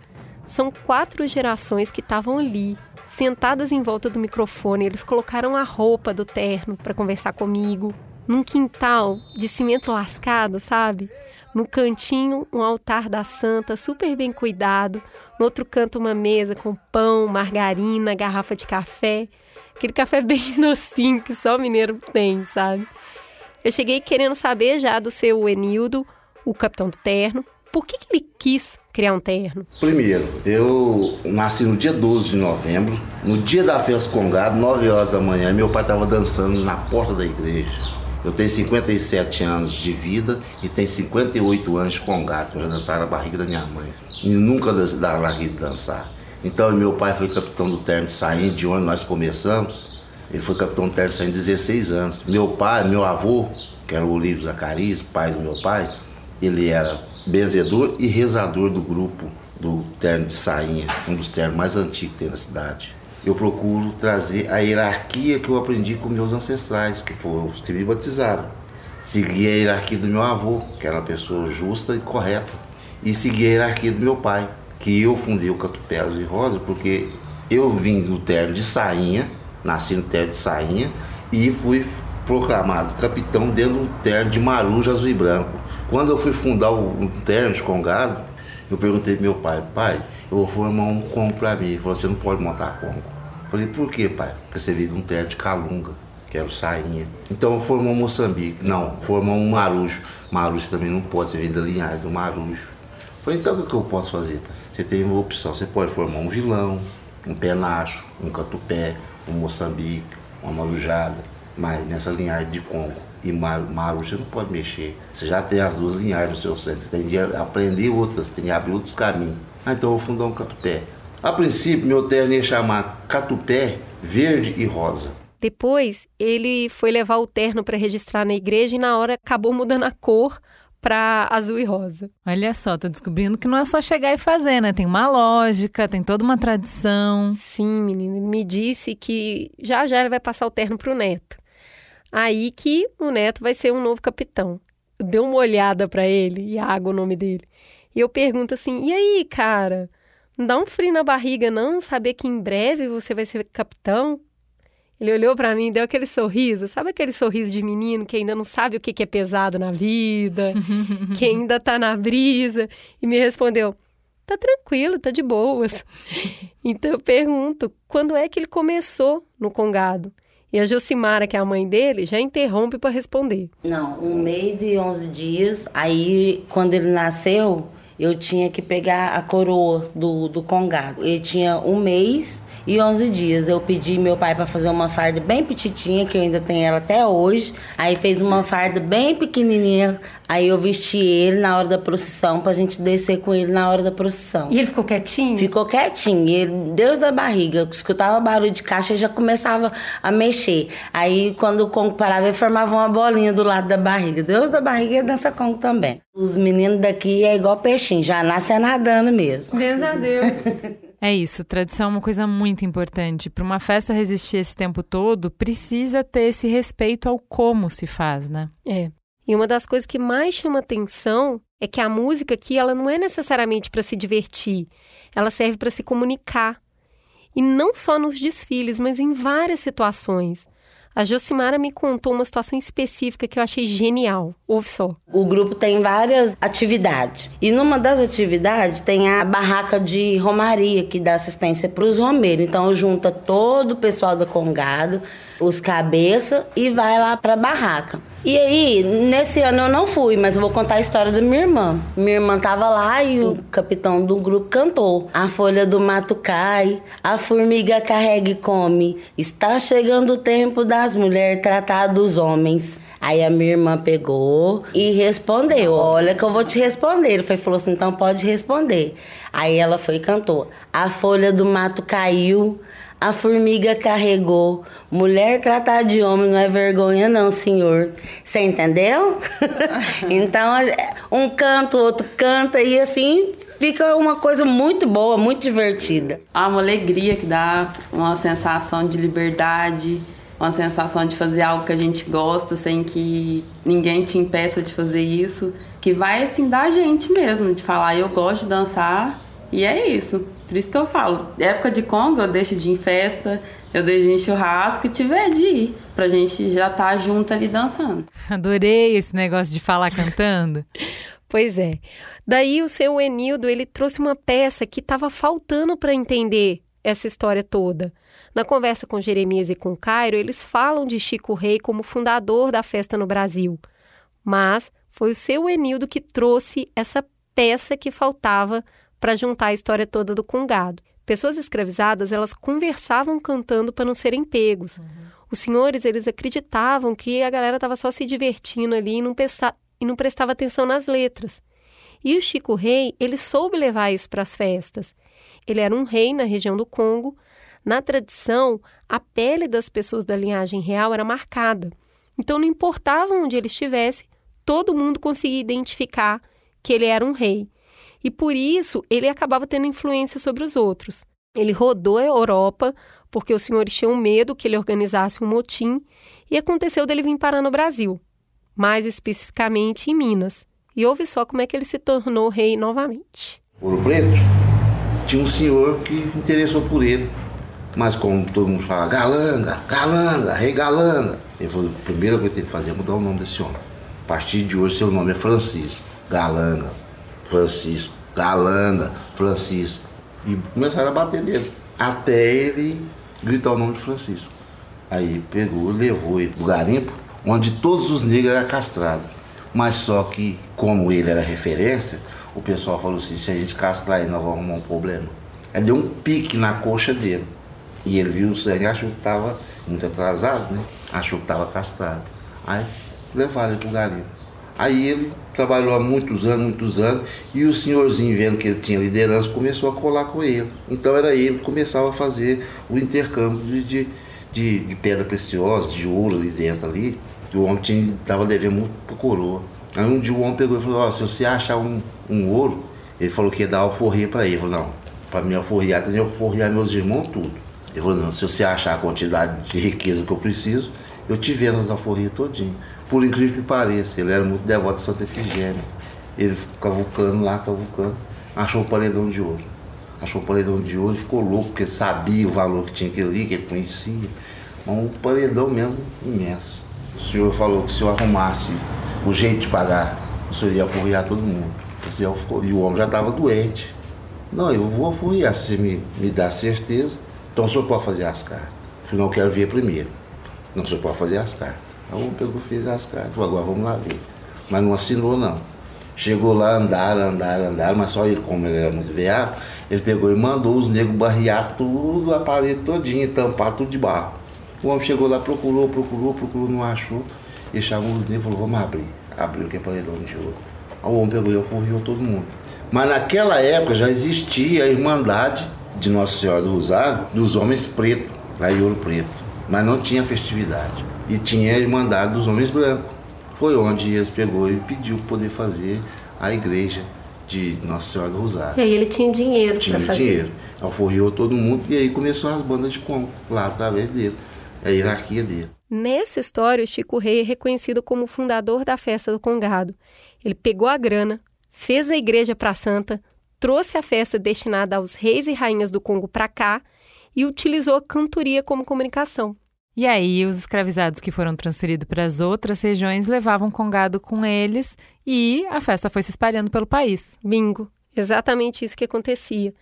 Speaker 3: São quatro gerações que estavam ali, Sentadas em volta do microfone, eles colocaram a roupa do terno para conversar comigo. Num quintal de cimento lascado, sabe? No cantinho, um altar da santa super bem cuidado. No outro canto, uma mesa com pão, margarina, garrafa de café. Aquele café bem docinho que só mineiro tem, sabe? Eu cheguei querendo saber já do seu Enildo, o capitão do terno, por que, que ele quis criar um terno?
Speaker 8: Primeiro, eu nasci no dia 12 de novembro, no dia da festa congado, 9 horas da manhã, meu pai estava dançando na porta da igreja. Eu tenho 57 anos de vida e tenho 58 anos de congado, que eu já dançava na barriga da minha mãe. E nunca larguei de dançar. Então, meu pai foi capitão do terno de Saim, de onde nós começamos. Ele foi capitão do terno de Saim 16 anos. Meu pai, meu avô, que era o Olívio Zacarias, pai do meu pai, ele era benzedor e rezador do grupo do terno de sainha, um dos ternos mais antigos que tem na cidade. eu procuro trazer a hierarquia que eu aprendi com meus ancestrais, que foram os que me batizaram. Segui a hierarquia do meu avô, que era uma pessoa justa e correta, e segui a hierarquia do meu pai, que eu fundei o Catupé Azul e Rosa porque eu vim no terno de Sainha, nasci no terno de Sainha, e fui proclamado capitão dentro do terno de Maruja Azul e Branco. Quando eu fui fundar o terno de Congado, eu perguntei pro meu pai, pai, eu vou formar um Congo para mim. Ele falou, você não pode montar Congo. Eu falei, por quê, pai? Porque você veio de um terno de Calunga, que era o Sainha. Então formou Moçambique. Não, formou um Marujo. Marujo também não pode, você veio da linhagem do Marujo. Eu falei, então o que eu posso fazer, pai? Você tem uma opção, você pode formar um vilão, um penacho, um catupé, um Moçambique, uma marujada, mas nessa linhagem de Congo e Maru, você não pode mexer. Você já tem as duas linhagens no seu centro, você tem que aprender outras, tem que abrir outros caminhos. Ah, então eu vou fundar um catupé. A princípio, meu terno ia chamar catupé verde e rosa.
Speaker 3: Depois, ele foi levar o terno para registrar na igreja e na hora acabou mudando a cor para azul e rosa.
Speaker 2: Olha só, tô descobrindo que não é só chegar e fazer, né? Tem uma lógica, tem toda uma tradição.
Speaker 3: Sim, menina, ele me disse que já já ele vai passar o terno pro neto. Aí que o neto vai ser um novo capitão. Deu uma olhada para ele, Iago, o nome dele. E eu pergunto assim: "E aí, cara? Não dá um frio na barriga não saber que em breve você vai ser capitão?" Ele olhou para mim, deu aquele sorriso, sabe aquele sorriso de menino que ainda não sabe o que é pesado na vida, que ainda tá na brisa, e me respondeu: tá tranquilo, tá de boas. então eu pergunto: quando é que ele começou no Congado? E a Josimara, que é a mãe dele, já interrompe para responder.
Speaker 9: Não, um mês e onze dias. Aí, quando ele nasceu, eu tinha que pegar a coroa do, do Congado. Ele tinha um mês e 11 dias. Eu pedi meu pai para fazer uma farda bem petitinha, que eu ainda tenho ela até hoje. Aí fez uma farda bem pequenininha. Aí eu vesti ele na hora da procissão pra gente descer com ele na hora da procissão.
Speaker 3: E ele ficou quietinho?
Speaker 9: Ficou quietinho. Ele, Deus da barriga, eu escutava barulho de caixa e já começava a mexer. Aí quando o Congo parava, ele formava uma bolinha do lado da barriga. Deus da barriga e dança Congo também. Os meninos daqui é igual peixinho, já nasce nadando mesmo.
Speaker 3: Deus a Deus.
Speaker 2: É isso, tradição é uma coisa muito importante. Para uma festa resistir esse tempo todo, precisa ter esse respeito ao como se faz, né?
Speaker 3: É. E uma das coisas que mais chama atenção é que a música aqui ela não é necessariamente para se divertir, ela serve para se comunicar. E não só nos desfiles, mas em várias situações. A Josimara me contou uma situação específica que eu achei genial. Ouve só.
Speaker 9: O grupo tem várias atividades. E numa das atividades tem a barraca de romaria, que dá assistência para os romeiros. Então junta todo o pessoal da Congado, os cabeça e vai lá para a barraca. E aí, nesse ano eu não fui, mas eu vou contar a história da minha irmã. Minha irmã tava lá e o capitão do grupo cantou. A folha do mato cai, a formiga carrega e come. Está chegando o tempo das mulheres tratar dos homens. Aí a minha irmã pegou e respondeu: Olha, que eu vou te responder. Ele foi, falou assim: então pode responder. Aí ela foi e cantou: A folha do mato caiu, a formiga carregou. Mulher tratar de homem não é vergonha, não, senhor. Você entendeu? então, um canta, o outro canta e assim fica uma coisa muito boa, muito divertida.
Speaker 10: Há uma alegria que dá, uma sensação de liberdade, uma sensação de fazer algo que a gente gosta sem que ninguém te impeça de fazer isso, que vai assim da gente mesmo, de falar eu gosto de dançar e é isso. Por isso que eu falo, época de Congo eu deixo de ir em festa, eu deixo de ir em churrasco e tiver de ir, pra gente já estar tá junto ali dançando.
Speaker 2: Adorei esse negócio de falar cantando.
Speaker 3: pois é. Daí o seu Enildo, ele trouxe uma peça que estava faltando para entender essa história toda. Na conversa com Jeremias e com Cairo, eles falam de Chico Rei como fundador da festa no Brasil. Mas foi o seu Enildo que trouxe essa peça que faltava para juntar a história toda do Congado. Pessoas escravizadas, elas conversavam cantando para não serem pegos. Uhum. Os senhores, eles acreditavam que a galera estava só se divertindo ali e não, e não prestava atenção nas letras. E o Chico Rei, ele soube levar isso para as festas. Ele era um rei na região do Congo. Na tradição, a pele das pessoas da linhagem real era marcada. Então, não importava onde ele estivesse, todo mundo conseguia identificar que ele era um rei e por isso ele acabava tendo influência sobre os outros. Ele rodou a Europa porque os senhores tinham medo que ele organizasse um motim e aconteceu dele vir parar no Brasil, mais especificamente em Minas. E ouve só como é que ele se tornou rei novamente.
Speaker 8: Ouro Preto tinha um senhor que interessou por ele, mas como todo mundo fala, Galanga, Galanga, rei Galanga. Ele falou, a primeira coisa que tem que fazer é mudar o nome desse homem. A partir de hoje seu nome é Francisco, Galanga, Francisco, Galanga, Francisco. E começaram a bater nele, até ele gritar o nome de Francisco. Aí pegou, levou ele pro garimpo, onde todos os negros eram castrados. Mas só que, como ele era referência, o pessoal falou assim, se a gente castrar ele, nós vamos arrumar um problema. Aí deu um pique na coxa dele. E ele viu o sangue achou que estava muito atrasado, né? Achou que estava castrado. Aí levaram ele pro garimpo. Aí ele trabalhou há muitos anos, muitos anos, e o senhorzinho, vendo que ele tinha liderança, começou a colar com ele. Então era ele que começava a fazer o intercâmbio de, de, de, de pedra preciosa, de ouro ali dentro ali, que o homem estava devendo muito para coroa. Aí um dia o homem pegou e falou, oh, se você achar um, um ouro, ele falou que ia dar alforria para ele. Ele falou, não, para me alforriar, tem que alforriar meus irmãos tudo. Ele falou, não, se você achar a quantidade de riqueza que eu preciso, eu te vendo as alforrias todinho. Por incrível que pareça, ele era muito devoto de Santa Efigênia. Ele cavucando lá, cavucando, achou um paredão de ouro. Achou um paredão de ouro ficou louco, porque sabia o valor que tinha aquele ali, que ele conhecia. Mas um paredão mesmo imenso. O senhor falou que se eu arrumasse o jeito de pagar, o senhor ia alforriar todo mundo. O senhor ficou, e o homem já estava doente. Não, eu vou alforriar, se você me, me dá certeza. Então o senhor pode fazer as cartas. Eu quero ver primeiro. Não, o senhor pode fazer as cartas. Aí o homem pegou, fez as cartas. Falou, agora vamos lá ver. Mas não assinou, não. Chegou lá, andaram, andaram, andaram, mas só ele, como ele era muito veado, ele pegou e mandou os negros barrear tudo, a parede todinha, tampar tudo de barro. O homem chegou lá, procurou, procurou, procurou, não achou. Ele chamou os negros e falou, vamos abrir. Abriu que é paredão de ouro. Aí o homem pegou e alforriou todo mundo. Mas naquela época já existia a Irmandade de Nossa Senhora do Rosário dos homens pretos, lá em Ouro Preto. Mas não tinha festividade. E tinha a Irmandade dos homens brancos. Foi onde eles pegou e pediu poder fazer a igreja de Nossa Senhora do Rosário.
Speaker 3: E aí ele tinha dinheiro
Speaker 8: Tinha
Speaker 3: para fazer.
Speaker 8: dinheiro. Alforriou todo mundo e aí começou as bandas de congo, lá através dele. É a hierarquia dele.
Speaker 3: Nessa história, o Chico Rei é reconhecido como fundador da festa do Congado. Ele pegou a grana, fez a igreja para santa, trouxe a festa destinada aos reis e rainhas do Congo para cá e utilizou a cantoria como comunicação.
Speaker 2: E aí, os escravizados que foram transferidos para as outras regiões levavam congado com eles e a festa foi se espalhando pelo país.
Speaker 3: Bingo, exatamente isso que acontecia.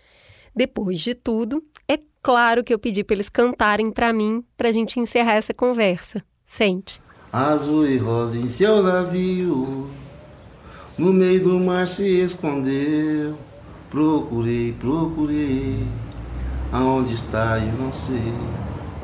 Speaker 3: Depois de tudo, é claro que eu pedi para eles cantarem para mim para a gente encerrar essa conversa. Sente.
Speaker 8: Azul e rosa em seu navio, no meio do mar se escondeu. Procurei, procurei, aonde está eu não sei.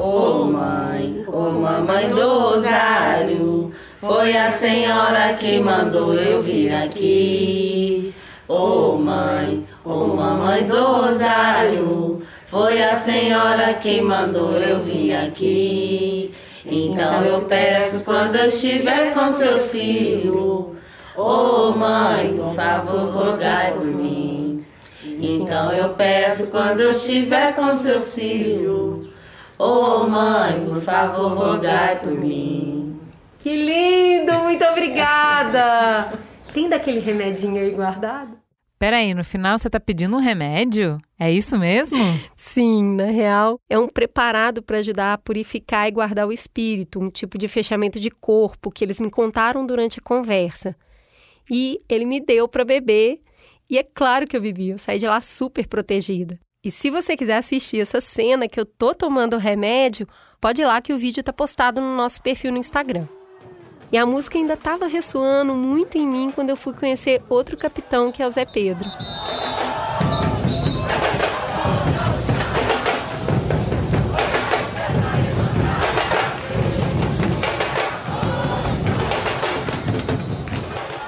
Speaker 9: Ô mãe, ô mamãe do Rosário, foi a senhora que mandou eu vir aqui. Ô mãe, ô mamãe do Rosário, foi a senhora que mandou eu vir aqui. Então eu peço quando eu estiver com seus filhos, ô mãe, por favor, rogai por mim. Então eu peço quando eu estiver com seus filhos, ô mãe, por favor, rogai por mim.
Speaker 3: Que lindo! Muito obrigada! Tem daquele remedinho aí guardado?
Speaker 2: Peraí, no final você tá pedindo um remédio? É isso mesmo?
Speaker 3: Sim, na real, é um preparado para ajudar a purificar e guardar o espírito, um tipo de fechamento de corpo que eles me contaram durante a conversa. E ele me deu para beber, e é claro que eu bebi, eu saí de lá super protegida. E se você quiser assistir essa cena que eu tô tomando remédio, pode ir lá que o vídeo tá postado no nosso perfil no Instagram. E a música ainda estava ressoando muito em mim quando eu fui conhecer outro capitão, que é o Zé Pedro.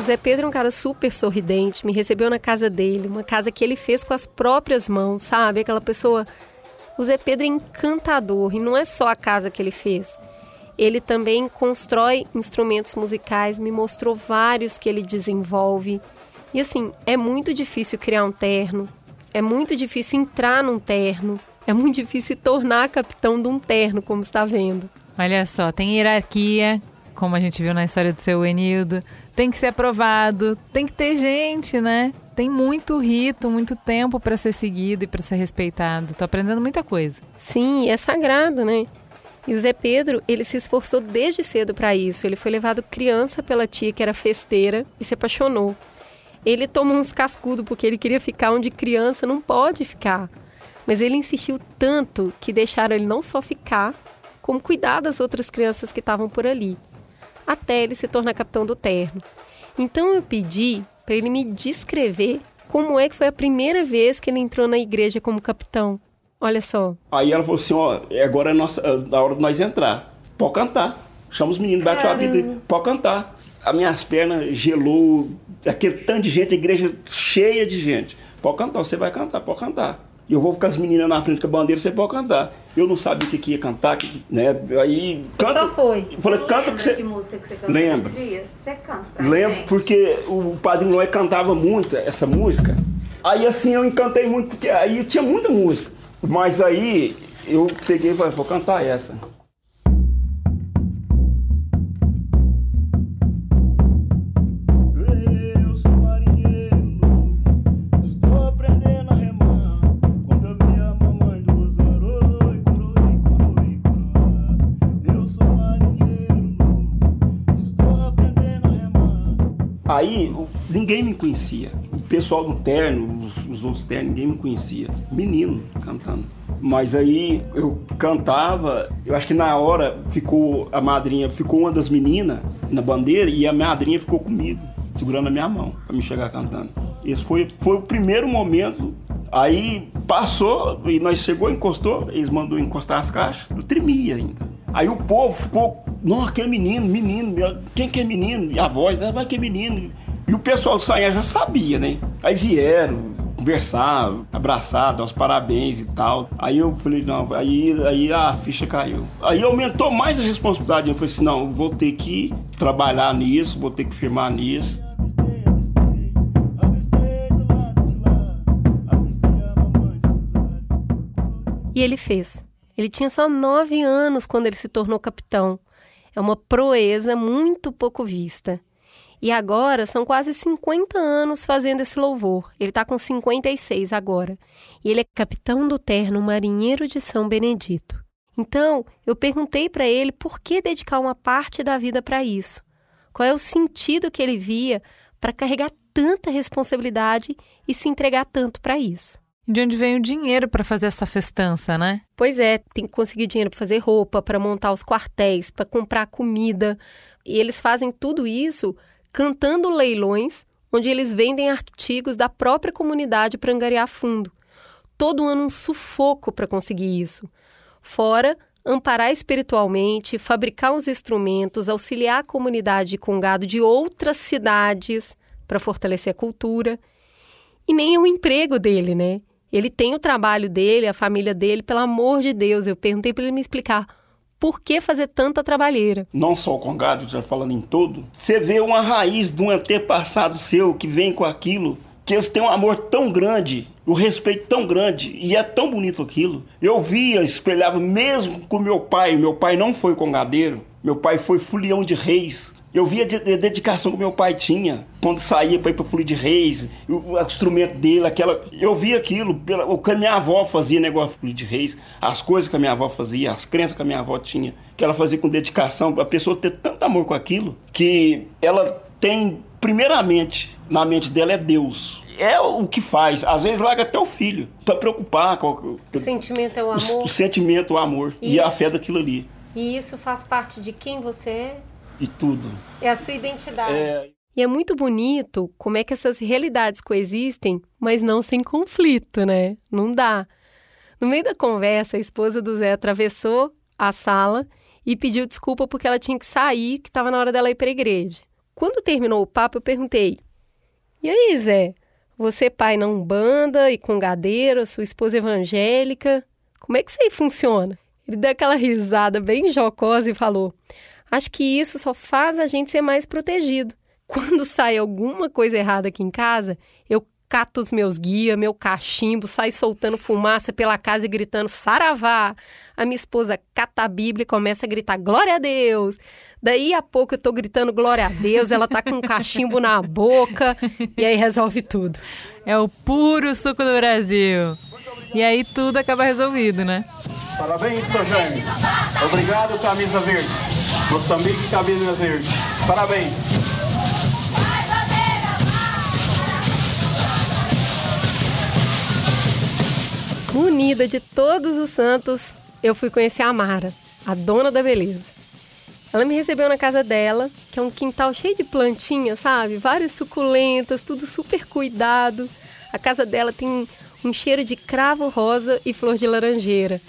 Speaker 3: Zé Pedro é um cara super sorridente, me recebeu na casa dele, uma casa que ele fez com as próprias mãos, sabe? Aquela pessoa. O Zé Pedro é encantador e não é só a casa que ele fez. Ele também constrói instrumentos musicais, me mostrou vários que ele desenvolve. E assim, é muito difícil criar um terno, é muito difícil entrar num terno. É muito difícil se tornar capitão de um terno, como está vendo.
Speaker 2: Olha só, tem hierarquia, como a gente viu na história do seu Enildo. Tem que ser aprovado, tem que ter gente, né? Tem muito rito, muito tempo para ser seguido e para ser respeitado. Tô aprendendo muita coisa.
Speaker 3: Sim, é sagrado, né? E o Zé Pedro, ele se esforçou desde cedo para isso. Ele foi levado criança pela tia que era festeira e se apaixonou. Ele tomou uns cascudos porque ele queria ficar onde criança não pode ficar. Mas ele insistiu tanto que deixaram ele não só ficar, como cuidar das outras crianças que estavam por ali, até ele se tornar capitão do terno. Então eu pedi para ele me descrever como é que foi a primeira vez que ele entrou na igreja como capitão. Olha só.
Speaker 11: Aí ela falou assim: ó, agora é nossa, é hora de nós entrar. Pode cantar. Chama os meninos, bate a vida, pode cantar. As minhas pernas gelou, aquele tanto de gente, a igreja cheia de gente. Pode cantar, você vai cantar, pode cantar. E eu vou com as meninas na frente com a bandeira, você pode cantar. Eu não sabia o que, que ia cantar, que, né? Aí canta.
Speaker 3: Só foi.
Speaker 11: Eu falei, canta que você.
Speaker 12: Que música que você cantou
Speaker 11: Lembra.
Speaker 12: Você canta.
Speaker 11: Lembro,
Speaker 12: gente.
Speaker 11: porque o Padre Noé cantava muito essa música. Aí assim eu encantei muito, porque aí tinha muita música. Mas aí eu peguei e falei, vou cantar essa. Aí ninguém me conhecia. O pessoal do terno, os, os outros ternos, ninguém me conhecia. Menino cantando. Mas aí eu cantava, eu acho que na hora ficou a madrinha, ficou uma das meninas na bandeira e a madrinha ficou comigo, segurando a minha mão pra me chegar cantando. Esse foi, foi o primeiro momento. Aí passou e nós chegou, encostou, eles mandou encostar as caixas, eu tremia ainda. Aí o povo ficou, não, aquele menino, menino, meu, quem que é menino? E a voz, né, vai que é menino. E o pessoal do Saia já sabia, né? Aí vieram, conversar, abraçar, dar os parabéns e tal. Aí eu falei, não, aí, aí a ficha caiu. Aí aumentou mais a responsabilidade. Eu falei assim, não, vou ter que trabalhar nisso, vou ter que firmar nisso.
Speaker 3: E ele fez. Ele tinha só nove anos quando ele se tornou capitão. É uma proeza muito pouco vista. E agora são quase 50 anos fazendo esse louvor. Ele está com 56 agora. E ele é capitão do terno marinheiro de São Benedito. Então, eu perguntei para ele por que dedicar uma parte da vida para isso. Qual é o sentido que ele via para carregar tanta responsabilidade e se entregar tanto para isso.
Speaker 2: De onde vem o dinheiro para fazer essa festança, né?
Speaker 3: Pois é, tem que conseguir dinheiro para fazer roupa, para montar os quartéis, para comprar comida. E eles fazem tudo isso cantando leilões, onde eles vendem artigos da própria comunidade para angariar fundo. Todo ano um sufoco para conseguir isso. Fora amparar espiritualmente, fabricar os instrumentos, auxiliar a comunidade com gado de outras cidades para fortalecer a cultura. E nem é o emprego dele, né? Ele tem o trabalho dele, a família dele, pelo amor de Deus. Eu perguntei para ele me explicar por que fazer tanta trabalheira.
Speaker 11: Não só o Congado, já falando em todo. Você vê uma raiz de um antepassado seu que vem com aquilo, que eles têm um amor tão grande, o um respeito tão grande, e é tão bonito aquilo. Eu via, espelhava mesmo com meu pai. Meu pai não foi congadeiro, meu pai foi fulião de reis. Eu via a dedicação que meu pai tinha quando saía para ir para Folia de Reis, o instrumento dele, aquela. Eu via aquilo, pela, o que a minha avó fazia, negócio de Folia de Reis, as coisas que a minha avó fazia, as crenças que a minha avó tinha, que ela fazia com dedicação, a pessoa ter tanto amor com aquilo, que ela tem, primeiramente, na mente dela é Deus. É o que faz. Às vezes larga até o filho, para preocupar com
Speaker 3: o sentimento é o amor.
Speaker 11: O, o sentimento, o amor e, e a fé daquilo ali.
Speaker 3: E isso faz parte de quem você é?
Speaker 11: E tudo.
Speaker 3: É a sua identidade.
Speaker 11: É...
Speaker 3: E é muito bonito como é que essas realidades coexistem, mas não sem conflito, né? Não dá. No meio da conversa, a esposa do Zé atravessou a sala e pediu desculpa porque ela tinha que sair, que estava na hora dela ir para a igreja. Quando terminou o papo, eu perguntei: E aí, Zé? Você pai na Umbanda e congadeiro, sua esposa evangélica, como é que isso aí funciona? Ele deu aquela risada bem jocosa e falou: Acho que isso só faz a gente ser mais protegido. Quando sai alguma coisa errada aqui em casa, eu cato os meus guia, meu cachimbo, saio soltando fumaça pela casa e gritando saravá. A minha esposa cata a Bíblia e começa a gritar glória a Deus. Daí a pouco eu tô gritando glória a Deus, ela tá com um cachimbo na boca e aí resolve tudo.
Speaker 2: É o puro suco do Brasil. E aí tudo acaba resolvido, né?
Speaker 13: Parabéns, seu Jaime. Obrigado, camisa verde. Moçambique, camisa verde. Parabéns.
Speaker 3: Munida de todos os santos, eu fui conhecer a Mara, a dona da beleza. Ela me recebeu na casa dela, que é um quintal cheio de plantinhas, sabe? Várias suculentas, tudo super cuidado. A casa dela tem um cheiro de cravo rosa e flor de laranjeira.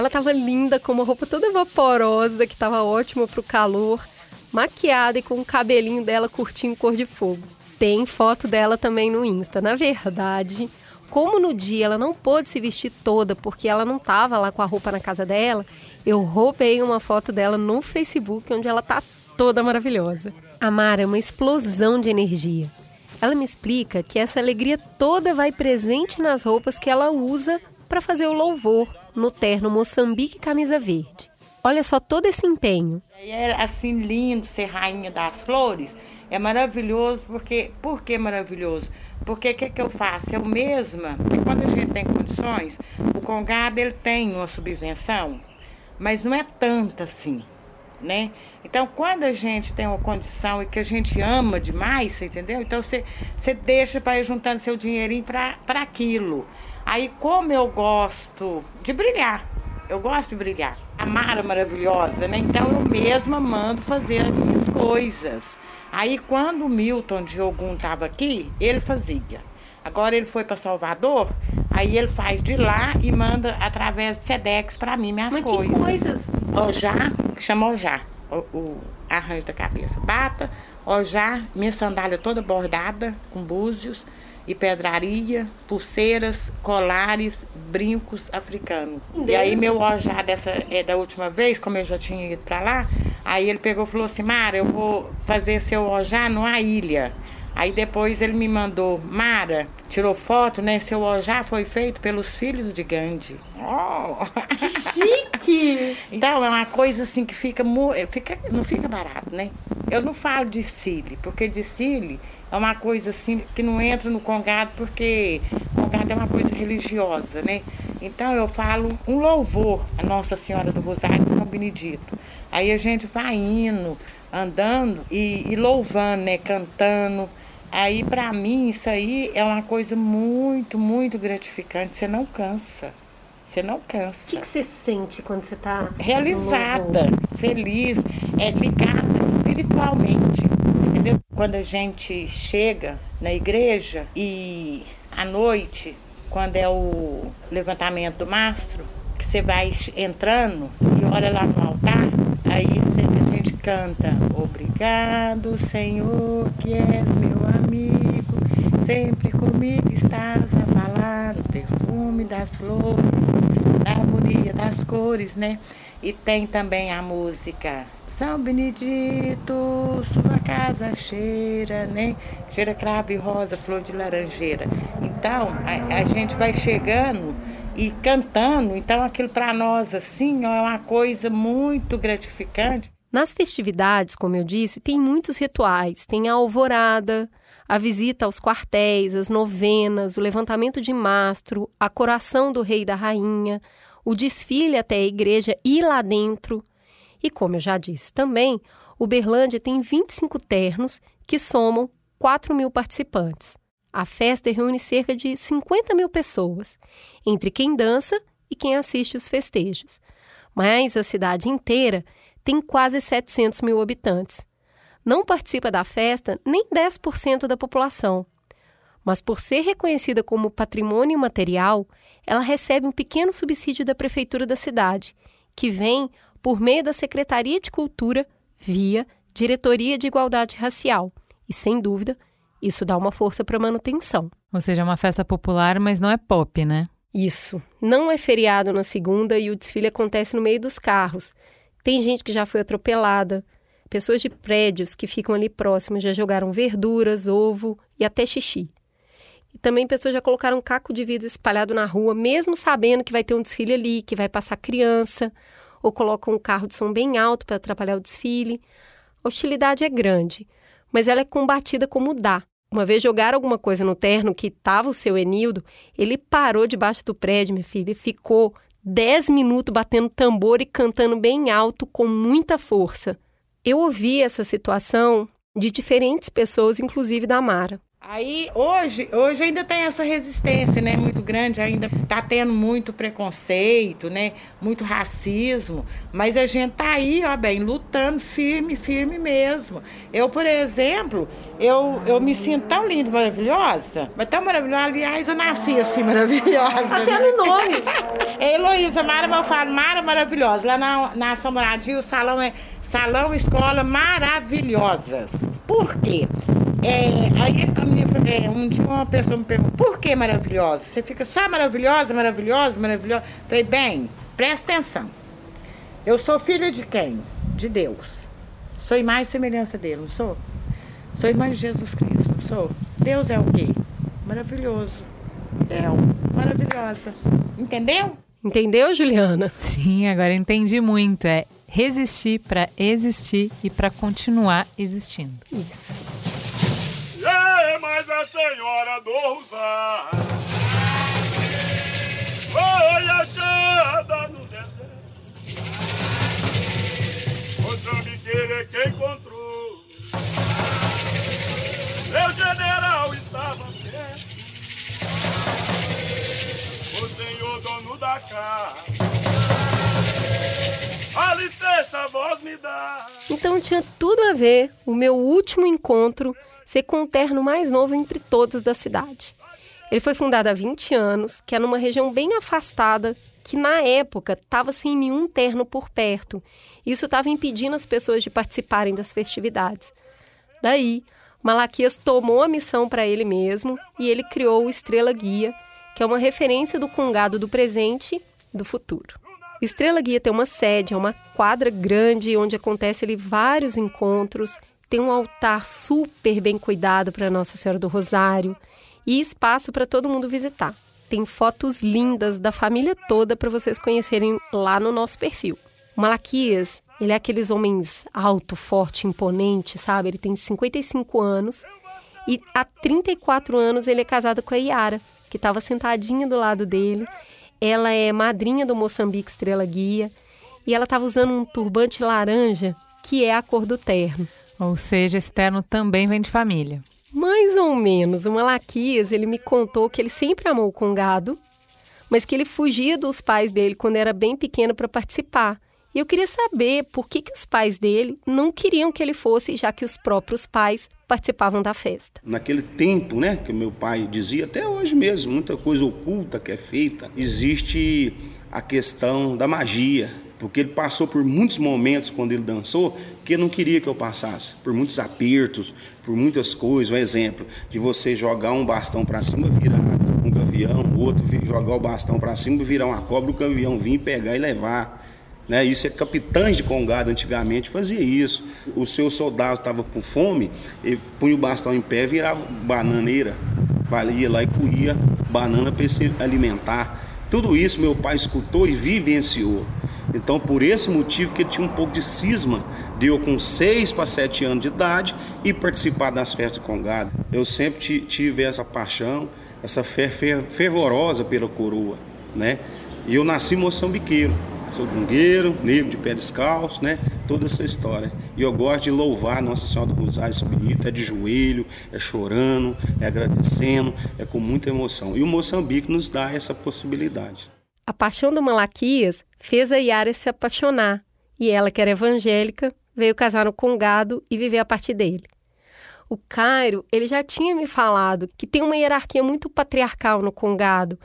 Speaker 3: Ela estava linda, com uma roupa toda vaporosa, que estava ótima para o calor, maquiada e com o cabelinho dela curtinho cor de fogo. Tem foto dela também no Insta. Na verdade, como no dia ela não pôde se vestir toda porque ela não estava lá com a roupa na casa dela, eu roubei uma foto dela no Facebook onde ela tá toda maravilhosa. A Mara é uma explosão de energia. Ela me explica que essa alegria toda vai presente nas roupas que ela usa para fazer o louvor no terno Moçambique Camisa Verde. Olha só todo esse empenho.
Speaker 14: É assim lindo ser rainha das flores. É maravilhoso porque por que maravilhoso? Porque o que, que eu faço? Eu mesma, quando a gente tem condições, o congado ele tem uma subvenção, mas não é tanta assim, né? Então, quando a gente tem uma condição e que a gente ama demais, você entendeu? Então, você, você deixa, vai juntando seu dinheirinho para aquilo. Aí, como eu gosto de brilhar, eu gosto de brilhar. A Mara maravilhosa, né? Então, eu mesma mando fazer as minhas coisas. Aí, quando o Milton de Ogum estava aqui, ele fazia. Agora ele foi para Salvador, aí ele faz de lá e manda através do Sedex para mim minhas
Speaker 3: Mas que
Speaker 14: coisas.
Speaker 3: coisas?
Speaker 14: Ojá, que chama Ojá, o, o arranjo da cabeça. Bata, Ojá, minha sandália toda bordada, com búzios e pedraria, pulseiras, colares, brincos africanos. E aí meu Ojá dessa, é, da última vez, como eu já tinha ido para lá, aí ele pegou e falou assim, Mara, eu vou fazer seu Ojá numa ilha. Aí depois ele me mandou, Mara, tirou foto, né? Seu Ojá foi feito pelos filhos de Gandhi. Oh.
Speaker 3: Que chique!
Speaker 14: Então, é uma coisa assim que fica, fica não fica barato, né? Eu não falo de Cile, porque de Cile é uma coisa assim que não entra no congado, porque congado é uma coisa religiosa, né? Então eu falo um louvor a Nossa Senhora do Rosário São Benedito. Aí a gente vai indo, andando e, e louvando, né? Cantando. Aí, para mim, isso aí é uma coisa muito, muito gratificante. Você não cansa. Você não
Speaker 3: O
Speaker 14: cansa
Speaker 3: que, que você sente quando você tá
Speaker 14: realizada, feliz, é ligada espiritualmente? Quando a gente chega na igreja e à noite, quando é o levantamento do mastro, que você vai entrando e olha lá no altar, aí a gente canta Obrigado, Senhor, que és meu amigo, sempre comigo estás a falar no perfume das flores, da harmonia das cores, né? E tem também a música São Benedito, sua casa cheira, né? Cheira cravo e rosa, flor de laranjeira. Então, a, a gente vai chegando e cantando, então aquilo para nós assim ó, é uma coisa muito gratificante.
Speaker 3: Nas festividades, como eu disse, tem muitos rituais. Tem a alvorada, a visita aos quartéis, as novenas, o levantamento de mastro, a coração do rei e da rainha, o desfile até a igreja e lá dentro. E como eu já disse também, o Berlândia tem 25 ternos que somam 4 mil participantes. A festa reúne cerca de 50 mil pessoas, entre quem dança e quem assiste os festejos. Mas a cidade inteira tem quase 700 mil habitantes. Não participa da festa nem 10% da população. Mas por ser reconhecida como patrimônio material, ela recebe um pequeno subsídio da prefeitura da cidade, que vem por meio da Secretaria de Cultura via Diretoria de Igualdade Racial. E sem dúvida, isso dá uma força para a manutenção.
Speaker 2: Ou seja, é uma festa popular, mas não é pop, né?
Speaker 3: Isso. Não é feriado na segunda e o desfile acontece no meio dos carros. Tem gente que já foi atropelada. Pessoas de prédios que ficam ali próximos já jogaram verduras, ovo e até xixi. E também pessoas já colocaram um caco de vidro espalhado na rua, mesmo sabendo que vai ter um desfile ali, que vai passar criança, ou colocam um carro de som bem alto para atrapalhar o desfile. A hostilidade é grande, mas ela é combatida como dá. Uma vez jogaram alguma coisa no terno que estava o seu Enildo, ele parou debaixo do prédio, minha filha, e ficou 10 minutos batendo tambor e cantando bem alto com muita força. Eu ouvi essa situação de diferentes pessoas, inclusive da Mara.
Speaker 14: Aí hoje, hoje ainda tem essa resistência, né, muito grande, ainda tá tendo muito preconceito, né, muito racismo, mas a gente tá aí, ó, bem, lutando firme, firme mesmo. Eu, por exemplo, eu, eu me sinto tão linda, maravilhosa, mas tão maravilhosa, aliás, eu nasci assim maravilhosa.
Speaker 3: Até
Speaker 14: né?
Speaker 3: no nome.
Speaker 14: É Heloísa Mara, mas eu falo Mara maravilhosa. Lá na, na São Moradia, o salão é salão escola maravilhosas. Por quê? É, aí a minha, é, um dia uma pessoa me perguntou, por que maravilhosa? Você fica só maravilhosa, maravilhosa, maravilhosa? Falei, bem, presta atenção. Eu sou filha de quem? De Deus. Sou imagem e semelhança dele, não sou? Sou irmã de Jesus Cristo, não sou? Deus é o quê? Maravilhoso. É um maravilhosa. Entendeu?
Speaker 3: Entendeu, Juliana?
Speaker 2: Sim, agora entendi muito. É resistir para existir e para continuar existindo.
Speaker 3: Isso.
Speaker 11: É, mas a senhora do Rosário foi achada no deserto. Moçambiqueira é quem encontrou. Meu general estava perto. O senhor dono da casa. A licença, voz me dá.
Speaker 3: Então tinha tudo a ver o meu último encontro ser com o terno mais novo entre todos da cidade. Ele foi fundado há 20 anos, que é numa região bem afastada, que na época estava sem nenhum terno por perto. Isso estava impedindo as pessoas de participarem das festividades. Daí, Malaquias tomou a missão para ele mesmo e ele criou o Estrela Guia, que é uma referência do congado do presente e do futuro. Estrela Guia tem uma sede, é uma quadra grande onde acontecem vários encontros, tem um altar super bem cuidado para Nossa Senhora do Rosário e espaço para todo mundo visitar. Tem fotos lindas da família toda para vocês conhecerem lá no nosso perfil. O Malaquias, ele é aqueles homens alto, forte, imponente, sabe? Ele tem 55 anos e há 34 anos ele é casado com a Yara, que estava sentadinha do lado dele. Ela é madrinha do Moçambique Estrela Guia e ela estava usando um turbante laranja, que é a cor do terno.
Speaker 2: Ou seja, esse terno também vem de família.
Speaker 3: Mais ou menos. O Malaquias, ele me contou que ele sempre amou o congado, mas que ele fugia dos pais dele quando era bem pequeno para participar. E eu queria saber por que, que os pais dele não queriam que ele fosse, já que os próprios pais participavam da festa.
Speaker 15: Naquele tempo, né, que meu pai dizia, até hoje mesmo, muita coisa oculta que é feita, existe a questão da magia, porque ele passou por muitos momentos quando ele dançou que ele não queria que eu passasse, por muitos apertos, por muitas coisas. Um exemplo de você jogar um bastão para cima, virar um gavião, outro jogar o bastão para cima, virar uma cobra, o gavião vir pegar e levar. Né? Isso é capitães de congado antigamente fazia isso. O seu soldado estava com fome, ele punha o bastão em pé, virava bananeira, valia lá e colhia banana para se alimentar. Tudo isso meu pai escutou e vivenciou. Então, por esse motivo que ele tinha um pouco de cisma de eu com 6 para 7 anos de idade e participar das festas de congado. Eu sempre tive essa paixão, essa fé fervorosa pela coroa, né? E eu nasci moçambiqueiro. Sou gungueiro, negro de pé descalço, né? Toda essa história. E eu gosto de louvar Nossa Senhora do Rosário, bonito, é de joelho, é chorando, é agradecendo, é com muita emoção. E o Moçambique nos dá essa possibilidade.
Speaker 3: A paixão do Malaquias fez a Yara se apaixonar, e ela, que era evangélica, veio casar no Congado e viver a partir dele. O Cairo, ele já tinha me falado que tem uma hierarquia muito patriarcal no Congado,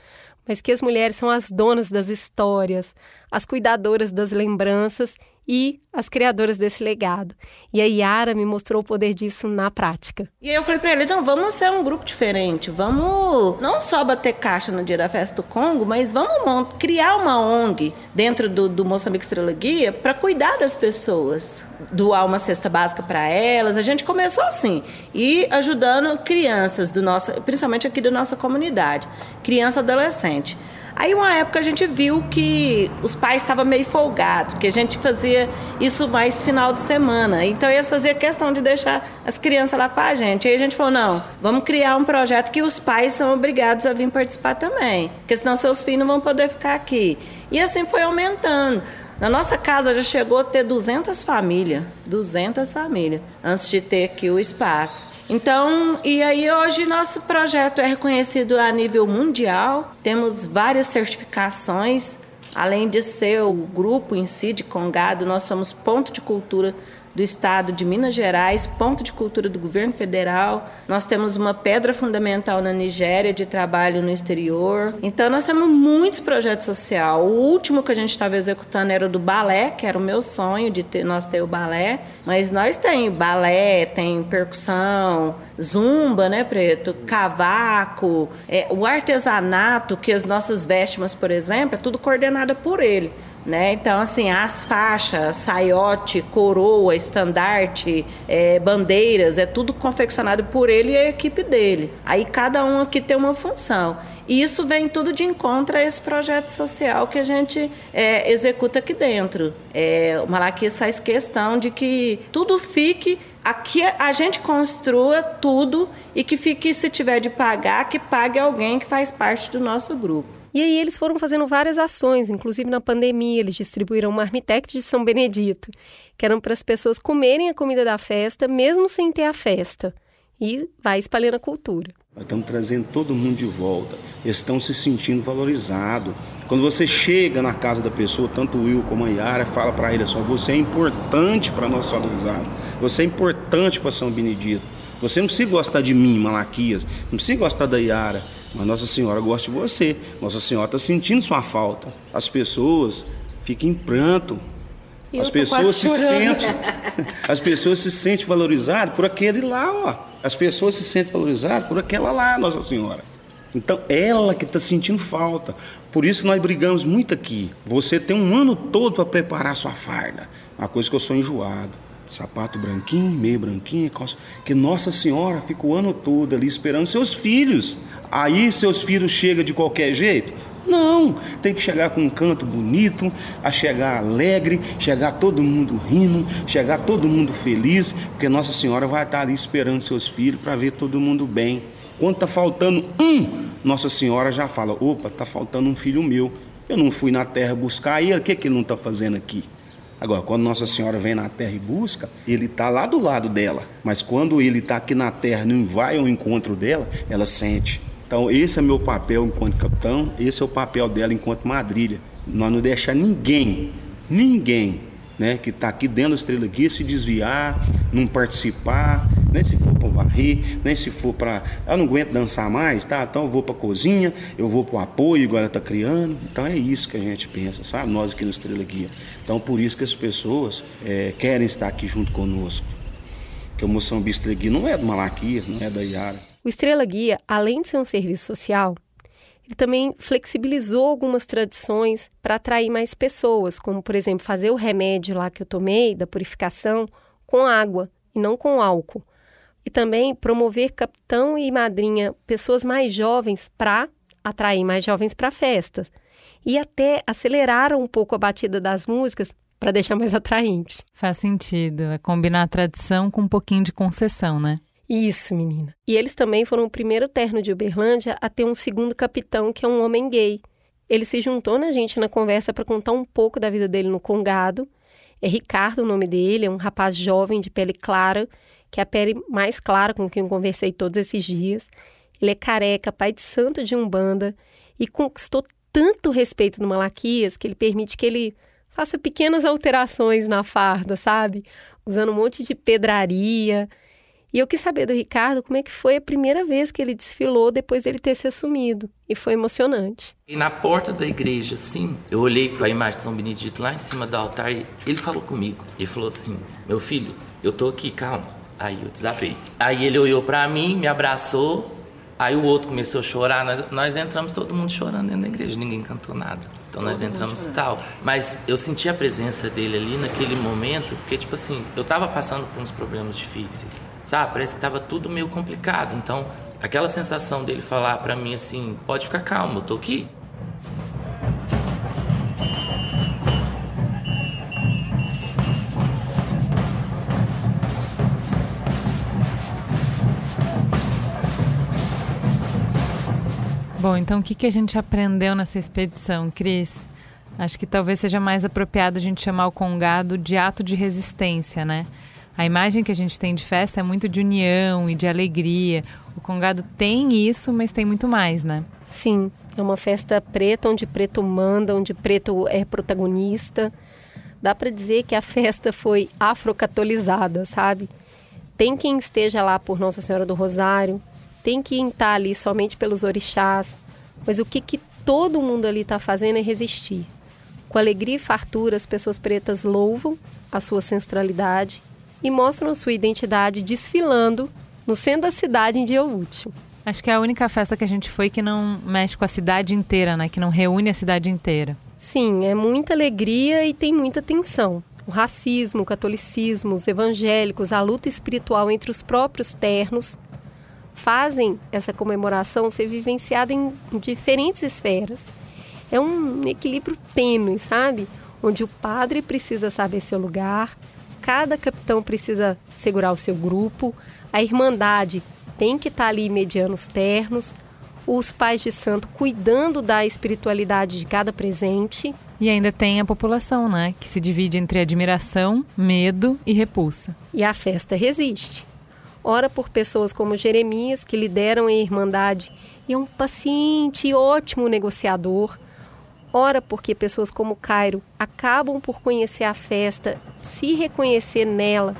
Speaker 3: mas que as mulheres são as donas das histórias, as cuidadoras das lembranças e as criadoras desse legado. E a Yara me mostrou o poder disso na prática.
Speaker 16: E aí eu falei pra ele, então vamos ser um grupo diferente, vamos não só bater caixa no dia da festa do Congo, mas vamos criar uma ONG dentro do, do Moçambique Guia para cuidar das pessoas, doar uma cesta básica para elas. A gente começou assim, e ajudando crianças do nosso, principalmente aqui da nossa comunidade, criança adolescente. Aí uma época a gente viu que os pais estavam meio folgados, que a gente fazia isso mais final de semana. Então eles faziam questão de deixar as crianças lá com a gente. Aí a gente falou, não, vamos criar um projeto que os pais são obrigados a vir participar também, porque senão seus filhos não vão poder ficar aqui. E assim foi aumentando. Na nossa casa já chegou a ter 200 famílias, 200 famílias, antes de ter aqui o espaço. Então, e aí hoje nosso projeto é reconhecido a nível mundial, temos várias certificações, além de ser o grupo em si de Congado, nós somos ponto de cultura do estado de Minas Gerais, ponto de cultura do governo federal. Nós temos uma pedra fundamental na Nigéria de trabalho no exterior. Então nós temos muitos projetos sociais. O último que a gente estava executando era o do balé, que era o meu sonho de ter nós ter o balé, mas nós tem balé, tem percussão, zumba, né, preto, cavaco, é, o artesanato que as nossas véstimas, por exemplo, é tudo coordenado por ele. Né? Então, assim, as faixas, saiote, coroa, estandarte, é, bandeiras, é tudo confeccionado por ele e a equipe dele. Aí cada um aqui tem uma função. E isso vem tudo de encontro a esse projeto social que a gente é, executa aqui dentro. É, o Malaquias faz questão de que tudo fique aqui a gente construa tudo e que fique, se tiver de pagar, que pague alguém que faz parte do nosso grupo.
Speaker 3: E aí eles foram fazendo várias ações, inclusive na pandemia eles distribuíram uma marmitex de São Benedito, que eram para as pessoas comerem a comida da festa, mesmo sem ter a festa. E vai espalhando a cultura.
Speaker 15: Nós estamos trazendo todo mundo de volta. Eles estão se sentindo valorizados. Quando você chega na casa da pessoa, tanto o Will como a Yara, fala para ele assim, você é importante para nós valorizados. Você é importante para São Benedito. Você não precisa gostar de mim, Malaquias. Não precisa gostar da Yara. Mas Nossa Senhora gosta de você. Nossa Senhora está sentindo sua falta. As pessoas ficam em pranto.
Speaker 3: Eu
Speaker 15: as pessoas se sentem, as pessoas se sentem valorizadas por aquele lá, ó. As pessoas se sentem valorizadas por aquela lá, Nossa Senhora. Então, ela que está sentindo falta. Por isso que nós brigamos muito aqui. Você tem um ano todo para preparar sua farda. Uma coisa que eu sou enjoado. Sapato branquinho, meio branquinho, calça. Que Nossa Senhora fica o ano todo ali esperando seus filhos. Aí seus filhos chegam de qualquer jeito? Não, tem que chegar com um canto bonito, a chegar alegre, chegar todo mundo rindo, chegar todo mundo feliz, porque Nossa Senhora vai estar ali esperando seus filhos para ver todo mundo bem. Quando está faltando um, Nossa Senhora já fala: opa, está faltando um filho meu. Eu não fui na terra buscar ele, o que, que ele não está fazendo aqui? Agora, quando Nossa Senhora vem na terra e busca, ele está lá do lado dela. Mas quando ele está aqui na terra e não vai ao encontro dela, ela sente. Então, esse é meu papel enquanto capitão, esse é o papel dela enquanto madrilha. Nós não deixar ninguém, ninguém, né, que está aqui dentro da Estrela Guia se desviar, não participar, nem se for para varrer, nem se for para. Eu não aguento dançar mais, tá? Então eu vou para cozinha, eu vou para o apoio, igual ela está criando. Então é isso que a gente pensa, sabe? Nós aqui no Estrela Guia. Então por isso que as pessoas é, querem estar aqui junto conosco. Porque o Moçambique Estrela Guia não é do Malaquia, não é da Iara.
Speaker 3: O Estrela Guia, além de ser um serviço social, ele também flexibilizou algumas tradições para atrair mais pessoas, como, por exemplo, fazer o remédio lá que eu tomei, da purificação, com água e não com álcool. E também promover capitão e madrinha, pessoas mais jovens, para atrair mais jovens para a festa. E até aceleraram um pouco a batida das músicas para deixar mais atraente.
Speaker 2: Faz sentido. É combinar a tradição com um pouquinho de concessão, né?
Speaker 3: Isso, menina. E eles também foram o primeiro terno de Uberlândia a ter um segundo capitão, que é um homem gay. Ele se juntou na gente na conversa para contar um pouco da vida dele no Congado. É Ricardo o nome dele, é um rapaz jovem de pele clara, que é a pele mais clara com quem eu conversei todos esses dias. Ele é careca, pai de santo de Umbanda e conquistou tanto respeito no Malaquias que ele permite que ele faça pequenas alterações na farda, sabe? Usando um monte de pedraria. E eu quis saber do Ricardo como é que foi a primeira vez que ele desfilou depois dele ter se assumido. E foi emocionante.
Speaker 17: E na porta da igreja, assim, eu olhei para a imagem de São Benedito lá em cima do altar e ele falou comigo. Ele falou assim: Meu filho, eu tô aqui, calma. Aí eu desabei. Aí ele olhou para mim, me abraçou. Aí o outro começou a chorar. Nós, nós entramos todo mundo chorando dentro da igreja, ninguém cantou nada. Então nós entramos tal. Mas eu senti a presença dele ali naquele momento, porque, tipo assim, eu tava passando por uns problemas difíceis, sabe? Parece que tava tudo meio complicado. Então, aquela sensação dele falar para mim assim: pode ficar calmo, eu tô aqui.
Speaker 2: Então o que, que a gente aprendeu nessa expedição, Cris? Acho que talvez seja mais apropriado a gente chamar o congado de ato de resistência, né? A imagem que a gente tem de festa é muito de união e de alegria. O congado tem isso, mas tem muito mais, né?
Speaker 3: Sim, é uma festa preta onde preto manda, onde preto é protagonista. Dá para dizer que a festa foi afrocatolizada, sabe? Tem quem esteja lá por Nossa Senhora do Rosário, tem quem está ali somente pelos orixás, mas o que, que todo mundo ali está fazendo é resistir. Com alegria e fartura, as pessoas pretas louvam a sua ancestralidade e mostram a sua identidade desfilando no centro da cidade em dia útil.
Speaker 2: Acho que é a única festa que a gente foi que não mexe com a cidade inteira, né? Que não reúne a cidade inteira.
Speaker 3: Sim, é muita alegria e tem muita tensão. O racismo, o catolicismo, os evangélicos, a luta espiritual entre os próprios ternos fazem essa comemoração ser vivenciada em diferentes esferas. É um equilíbrio tênue, sabe? Onde o padre precisa saber seu lugar, cada capitão precisa segurar o seu grupo, a irmandade tem que estar ali mediando os ternos, os pais de santo cuidando da espiritualidade de cada presente.
Speaker 2: E ainda tem a população, né? Que se divide entre admiração, medo e repulsa.
Speaker 3: E a festa resiste ora por pessoas como Jeremias, que lideram a Irmandade e é um paciente e ótimo negociador, ora porque pessoas como Cairo acabam por conhecer a festa, se reconhecer nela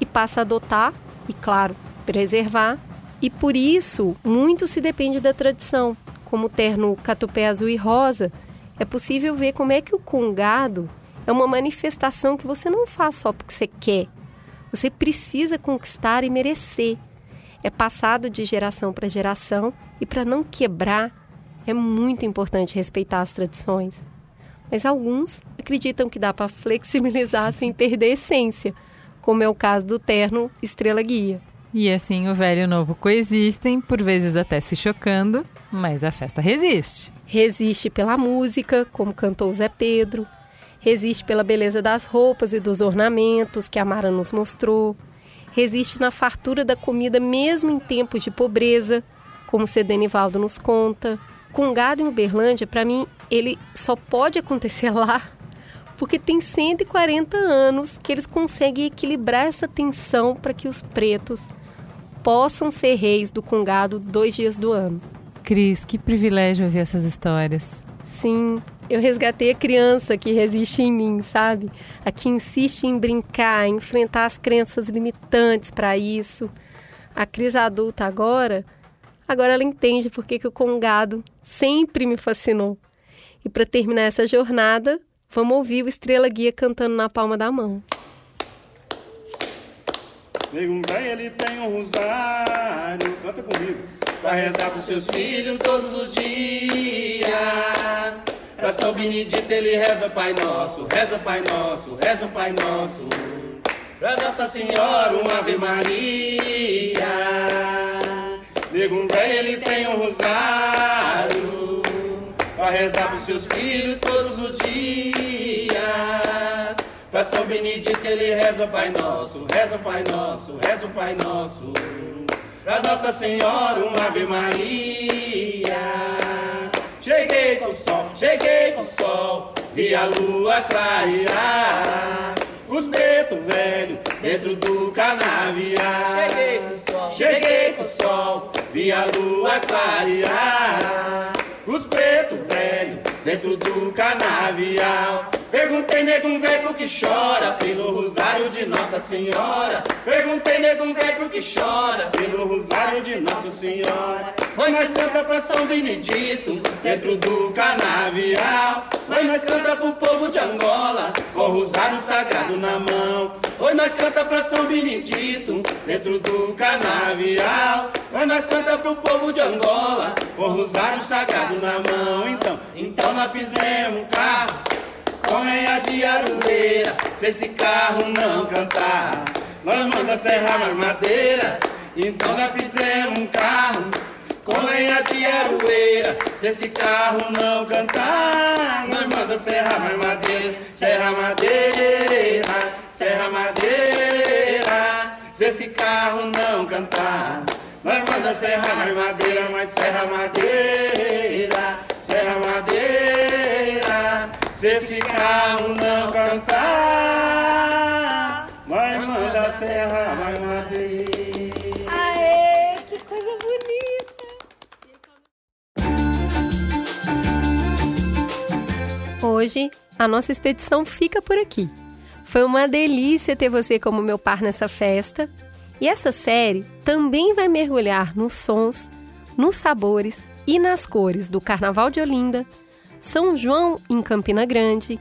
Speaker 3: e passa a adotar e, claro, preservar. E por isso, muito se depende da tradição. Como o terno catupé azul e rosa, é possível ver como é que o congado é uma manifestação que você não faz só porque você quer, você precisa conquistar e merecer. É passado de geração para geração e para não quebrar, é muito importante respeitar as tradições. Mas alguns acreditam que dá para flexibilizar sem perder a essência, como é o caso do terno Estrela Guia.
Speaker 2: E assim o velho e o novo coexistem, por vezes até se chocando, mas a festa resiste.
Speaker 3: Resiste pela música, como cantou Zé Pedro, resiste pela beleza das roupas e dos ornamentos que a Mara nos mostrou, resiste na fartura da comida mesmo em tempos de pobreza, como o Cedenivaldo nos conta. Com gado em Uberlândia, para mim, ele só pode acontecer lá porque tem 140 anos que eles conseguem equilibrar essa tensão para que os pretos possam ser reis do Congado dois dias do ano.
Speaker 2: Cris, que privilégio ouvir essas histórias.
Speaker 3: Sim, eu resgatei a criança que resiste em mim, sabe? A que insiste em brincar, em enfrentar as crenças limitantes para isso. A Cris adulta agora, agora ela entende por que o congado sempre me fascinou. E para terminar essa jornada, vamos ouvir o Estrela Guia cantando na palma da mão.
Speaker 13: Nego velho, ele tem um rosário, canta comigo.
Speaker 18: Vai rezar pros seus filhos todos os dias. Pra São Benedito ele reza Pai Nosso, reza Pai Nosso, reza Pai Nosso. Pra Nossa Senhora uma Ave Maria. Nego velho ele tem um rosário. Vai rezar pros seus filhos todos os dias. Pra São Benedito ele reza Pai Nosso, reza Pai Nosso, reza o Pai Nosso. Pra Nossa Senhora uma Ave Maria. Cheguei com o sol, cheguei com o sol, vi a lua clarear. Os pretos velho dentro do canavial. Cheguei com o sol, cheguei com o sol, vi a lua clarear. Os pretos velho dentro do canavial. Perguntei negum velho que chora pelo rosário de Nossa Senhora. Perguntei negum velho que chora pelo rosário de Nossa Senhora. Oi, nós canta pra São Benedito dentro do canavial. Oi, nós canta pro povo de Angola com o rosário sagrado na mão. Oi, nós canta pra São Benedito dentro do canavial. Oi, nós canta pro povo de Angola com o rosário sagrado na mão. Então, então nós fizemos um carro com meia de arueira. Se esse carro não cantar, nós manda serrar na madeira. Então nós fizemos um carro com lenha de aroeira. Se esse carro não cantar, nós manda serra mais madeira, serra madeira, serra madeira. Se esse carro não cantar, nós manda serra mais madeira, mas serra madeira, serra madeira. Se esse carro não cantar, nós manda serra mais madeira.
Speaker 3: Hoje, a nossa expedição fica por aqui. Foi uma delícia ter você como meu par nessa festa. E essa série também vai mergulhar nos sons, nos sabores e nas cores do Carnaval de Olinda, São João em Campina Grande,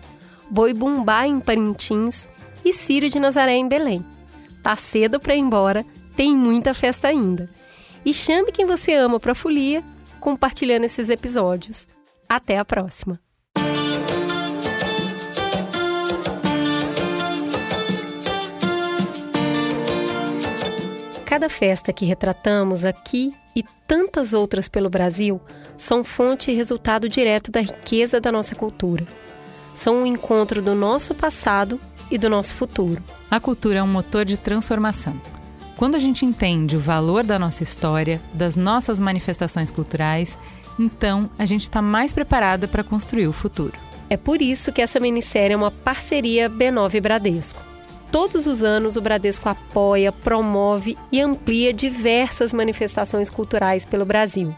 Speaker 3: Boi Bumbá em Parintins e Círio de Nazaré em Belém. Tá cedo para ir embora, tem muita festa ainda. E chame quem você ama para folia, compartilhando esses episódios. Até a próxima! Cada festa que retratamos aqui e tantas outras pelo Brasil são fonte e resultado direto da riqueza da nossa cultura. São um encontro do nosso passado e do nosso futuro.
Speaker 2: A cultura é um motor de transformação. Quando a gente entende o valor da nossa história, das nossas manifestações culturais, então a gente está mais preparada para construir o futuro.
Speaker 3: É por isso que essa minissérie é uma parceria B9 Bradesco. Todos os anos, o Bradesco apoia, promove e amplia diversas manifestações culturais pelo Brasil.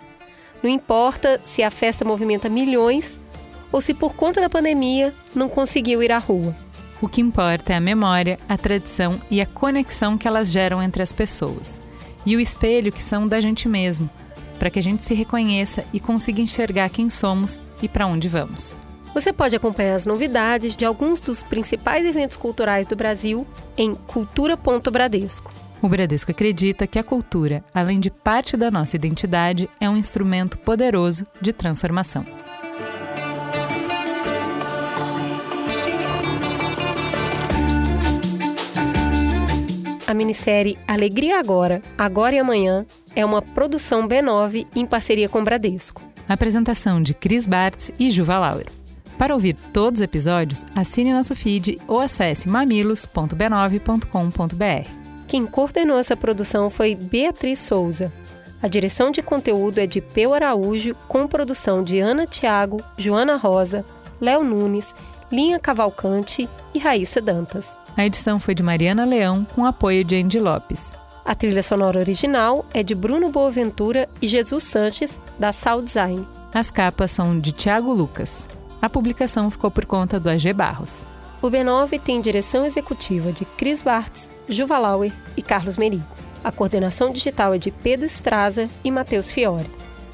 Speaker 3: Não importa se a festa movimenta milhões ou se, por conta da pandemia, não conseguiu ir à rua.
Speaker 2: O que importa é a memória, a tradição e a conexão que elas geram entre as pessoas. E o espelho que são da gente mesmo, para que a gente se reconheça e consiga enxergar quem somos e para onde vamos.
Speaker 3: Você pode acompanhar as novidades de alguns dos principais eventos culturais do Brasil em cultura.bradesco.
Speaker 2: O Bradesco acredita que a cultura, além de parte da nossa identidade, é um instrumento poderoso de transformação.
Speaker 3: A minissérie Alegria Agora, Agora e Amanhã é uma produção B9 em parceria com Bradesco.
Speaker 2: Apresentação de Cris Bartz e Juva Lauer. Para ouvir todos os episódios, assine nosso feed ou acesse mamilos.b9.com.br.
Speaker 3: Quem coordenou essa produção foi Beatriz Souza. A direção de conteúdo é de Peu Araújo, com produção de Ana Tiago, Joana Rosa, Léo Nunes, Linha Cavalcante e Raíssa Dantas.
Speaker 2: A edição foi de Mariana Leão, com apoio de Andy Lopes.
Speaker 3: A trilha sonora original é de Bruno Boaventura e Jesus Sanches, da Sound Design.
Speaker 2: As capas são de Tiago Lucas. A publicação ficou por conta do AG Barros.
Speaker 3: O B9 tem direção executiva de Cris Bartz, Juva Lauer e Carlos Merigo. A coordenação digital é de Pedro Estraza e Matheus Fiore.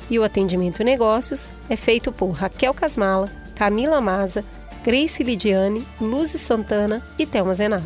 Speaker 3: E o atendimento negócios é feito por Raquel Casmala, Camila Maza, Grace Lidiane, Luzi Santana e Thelma Zenaro.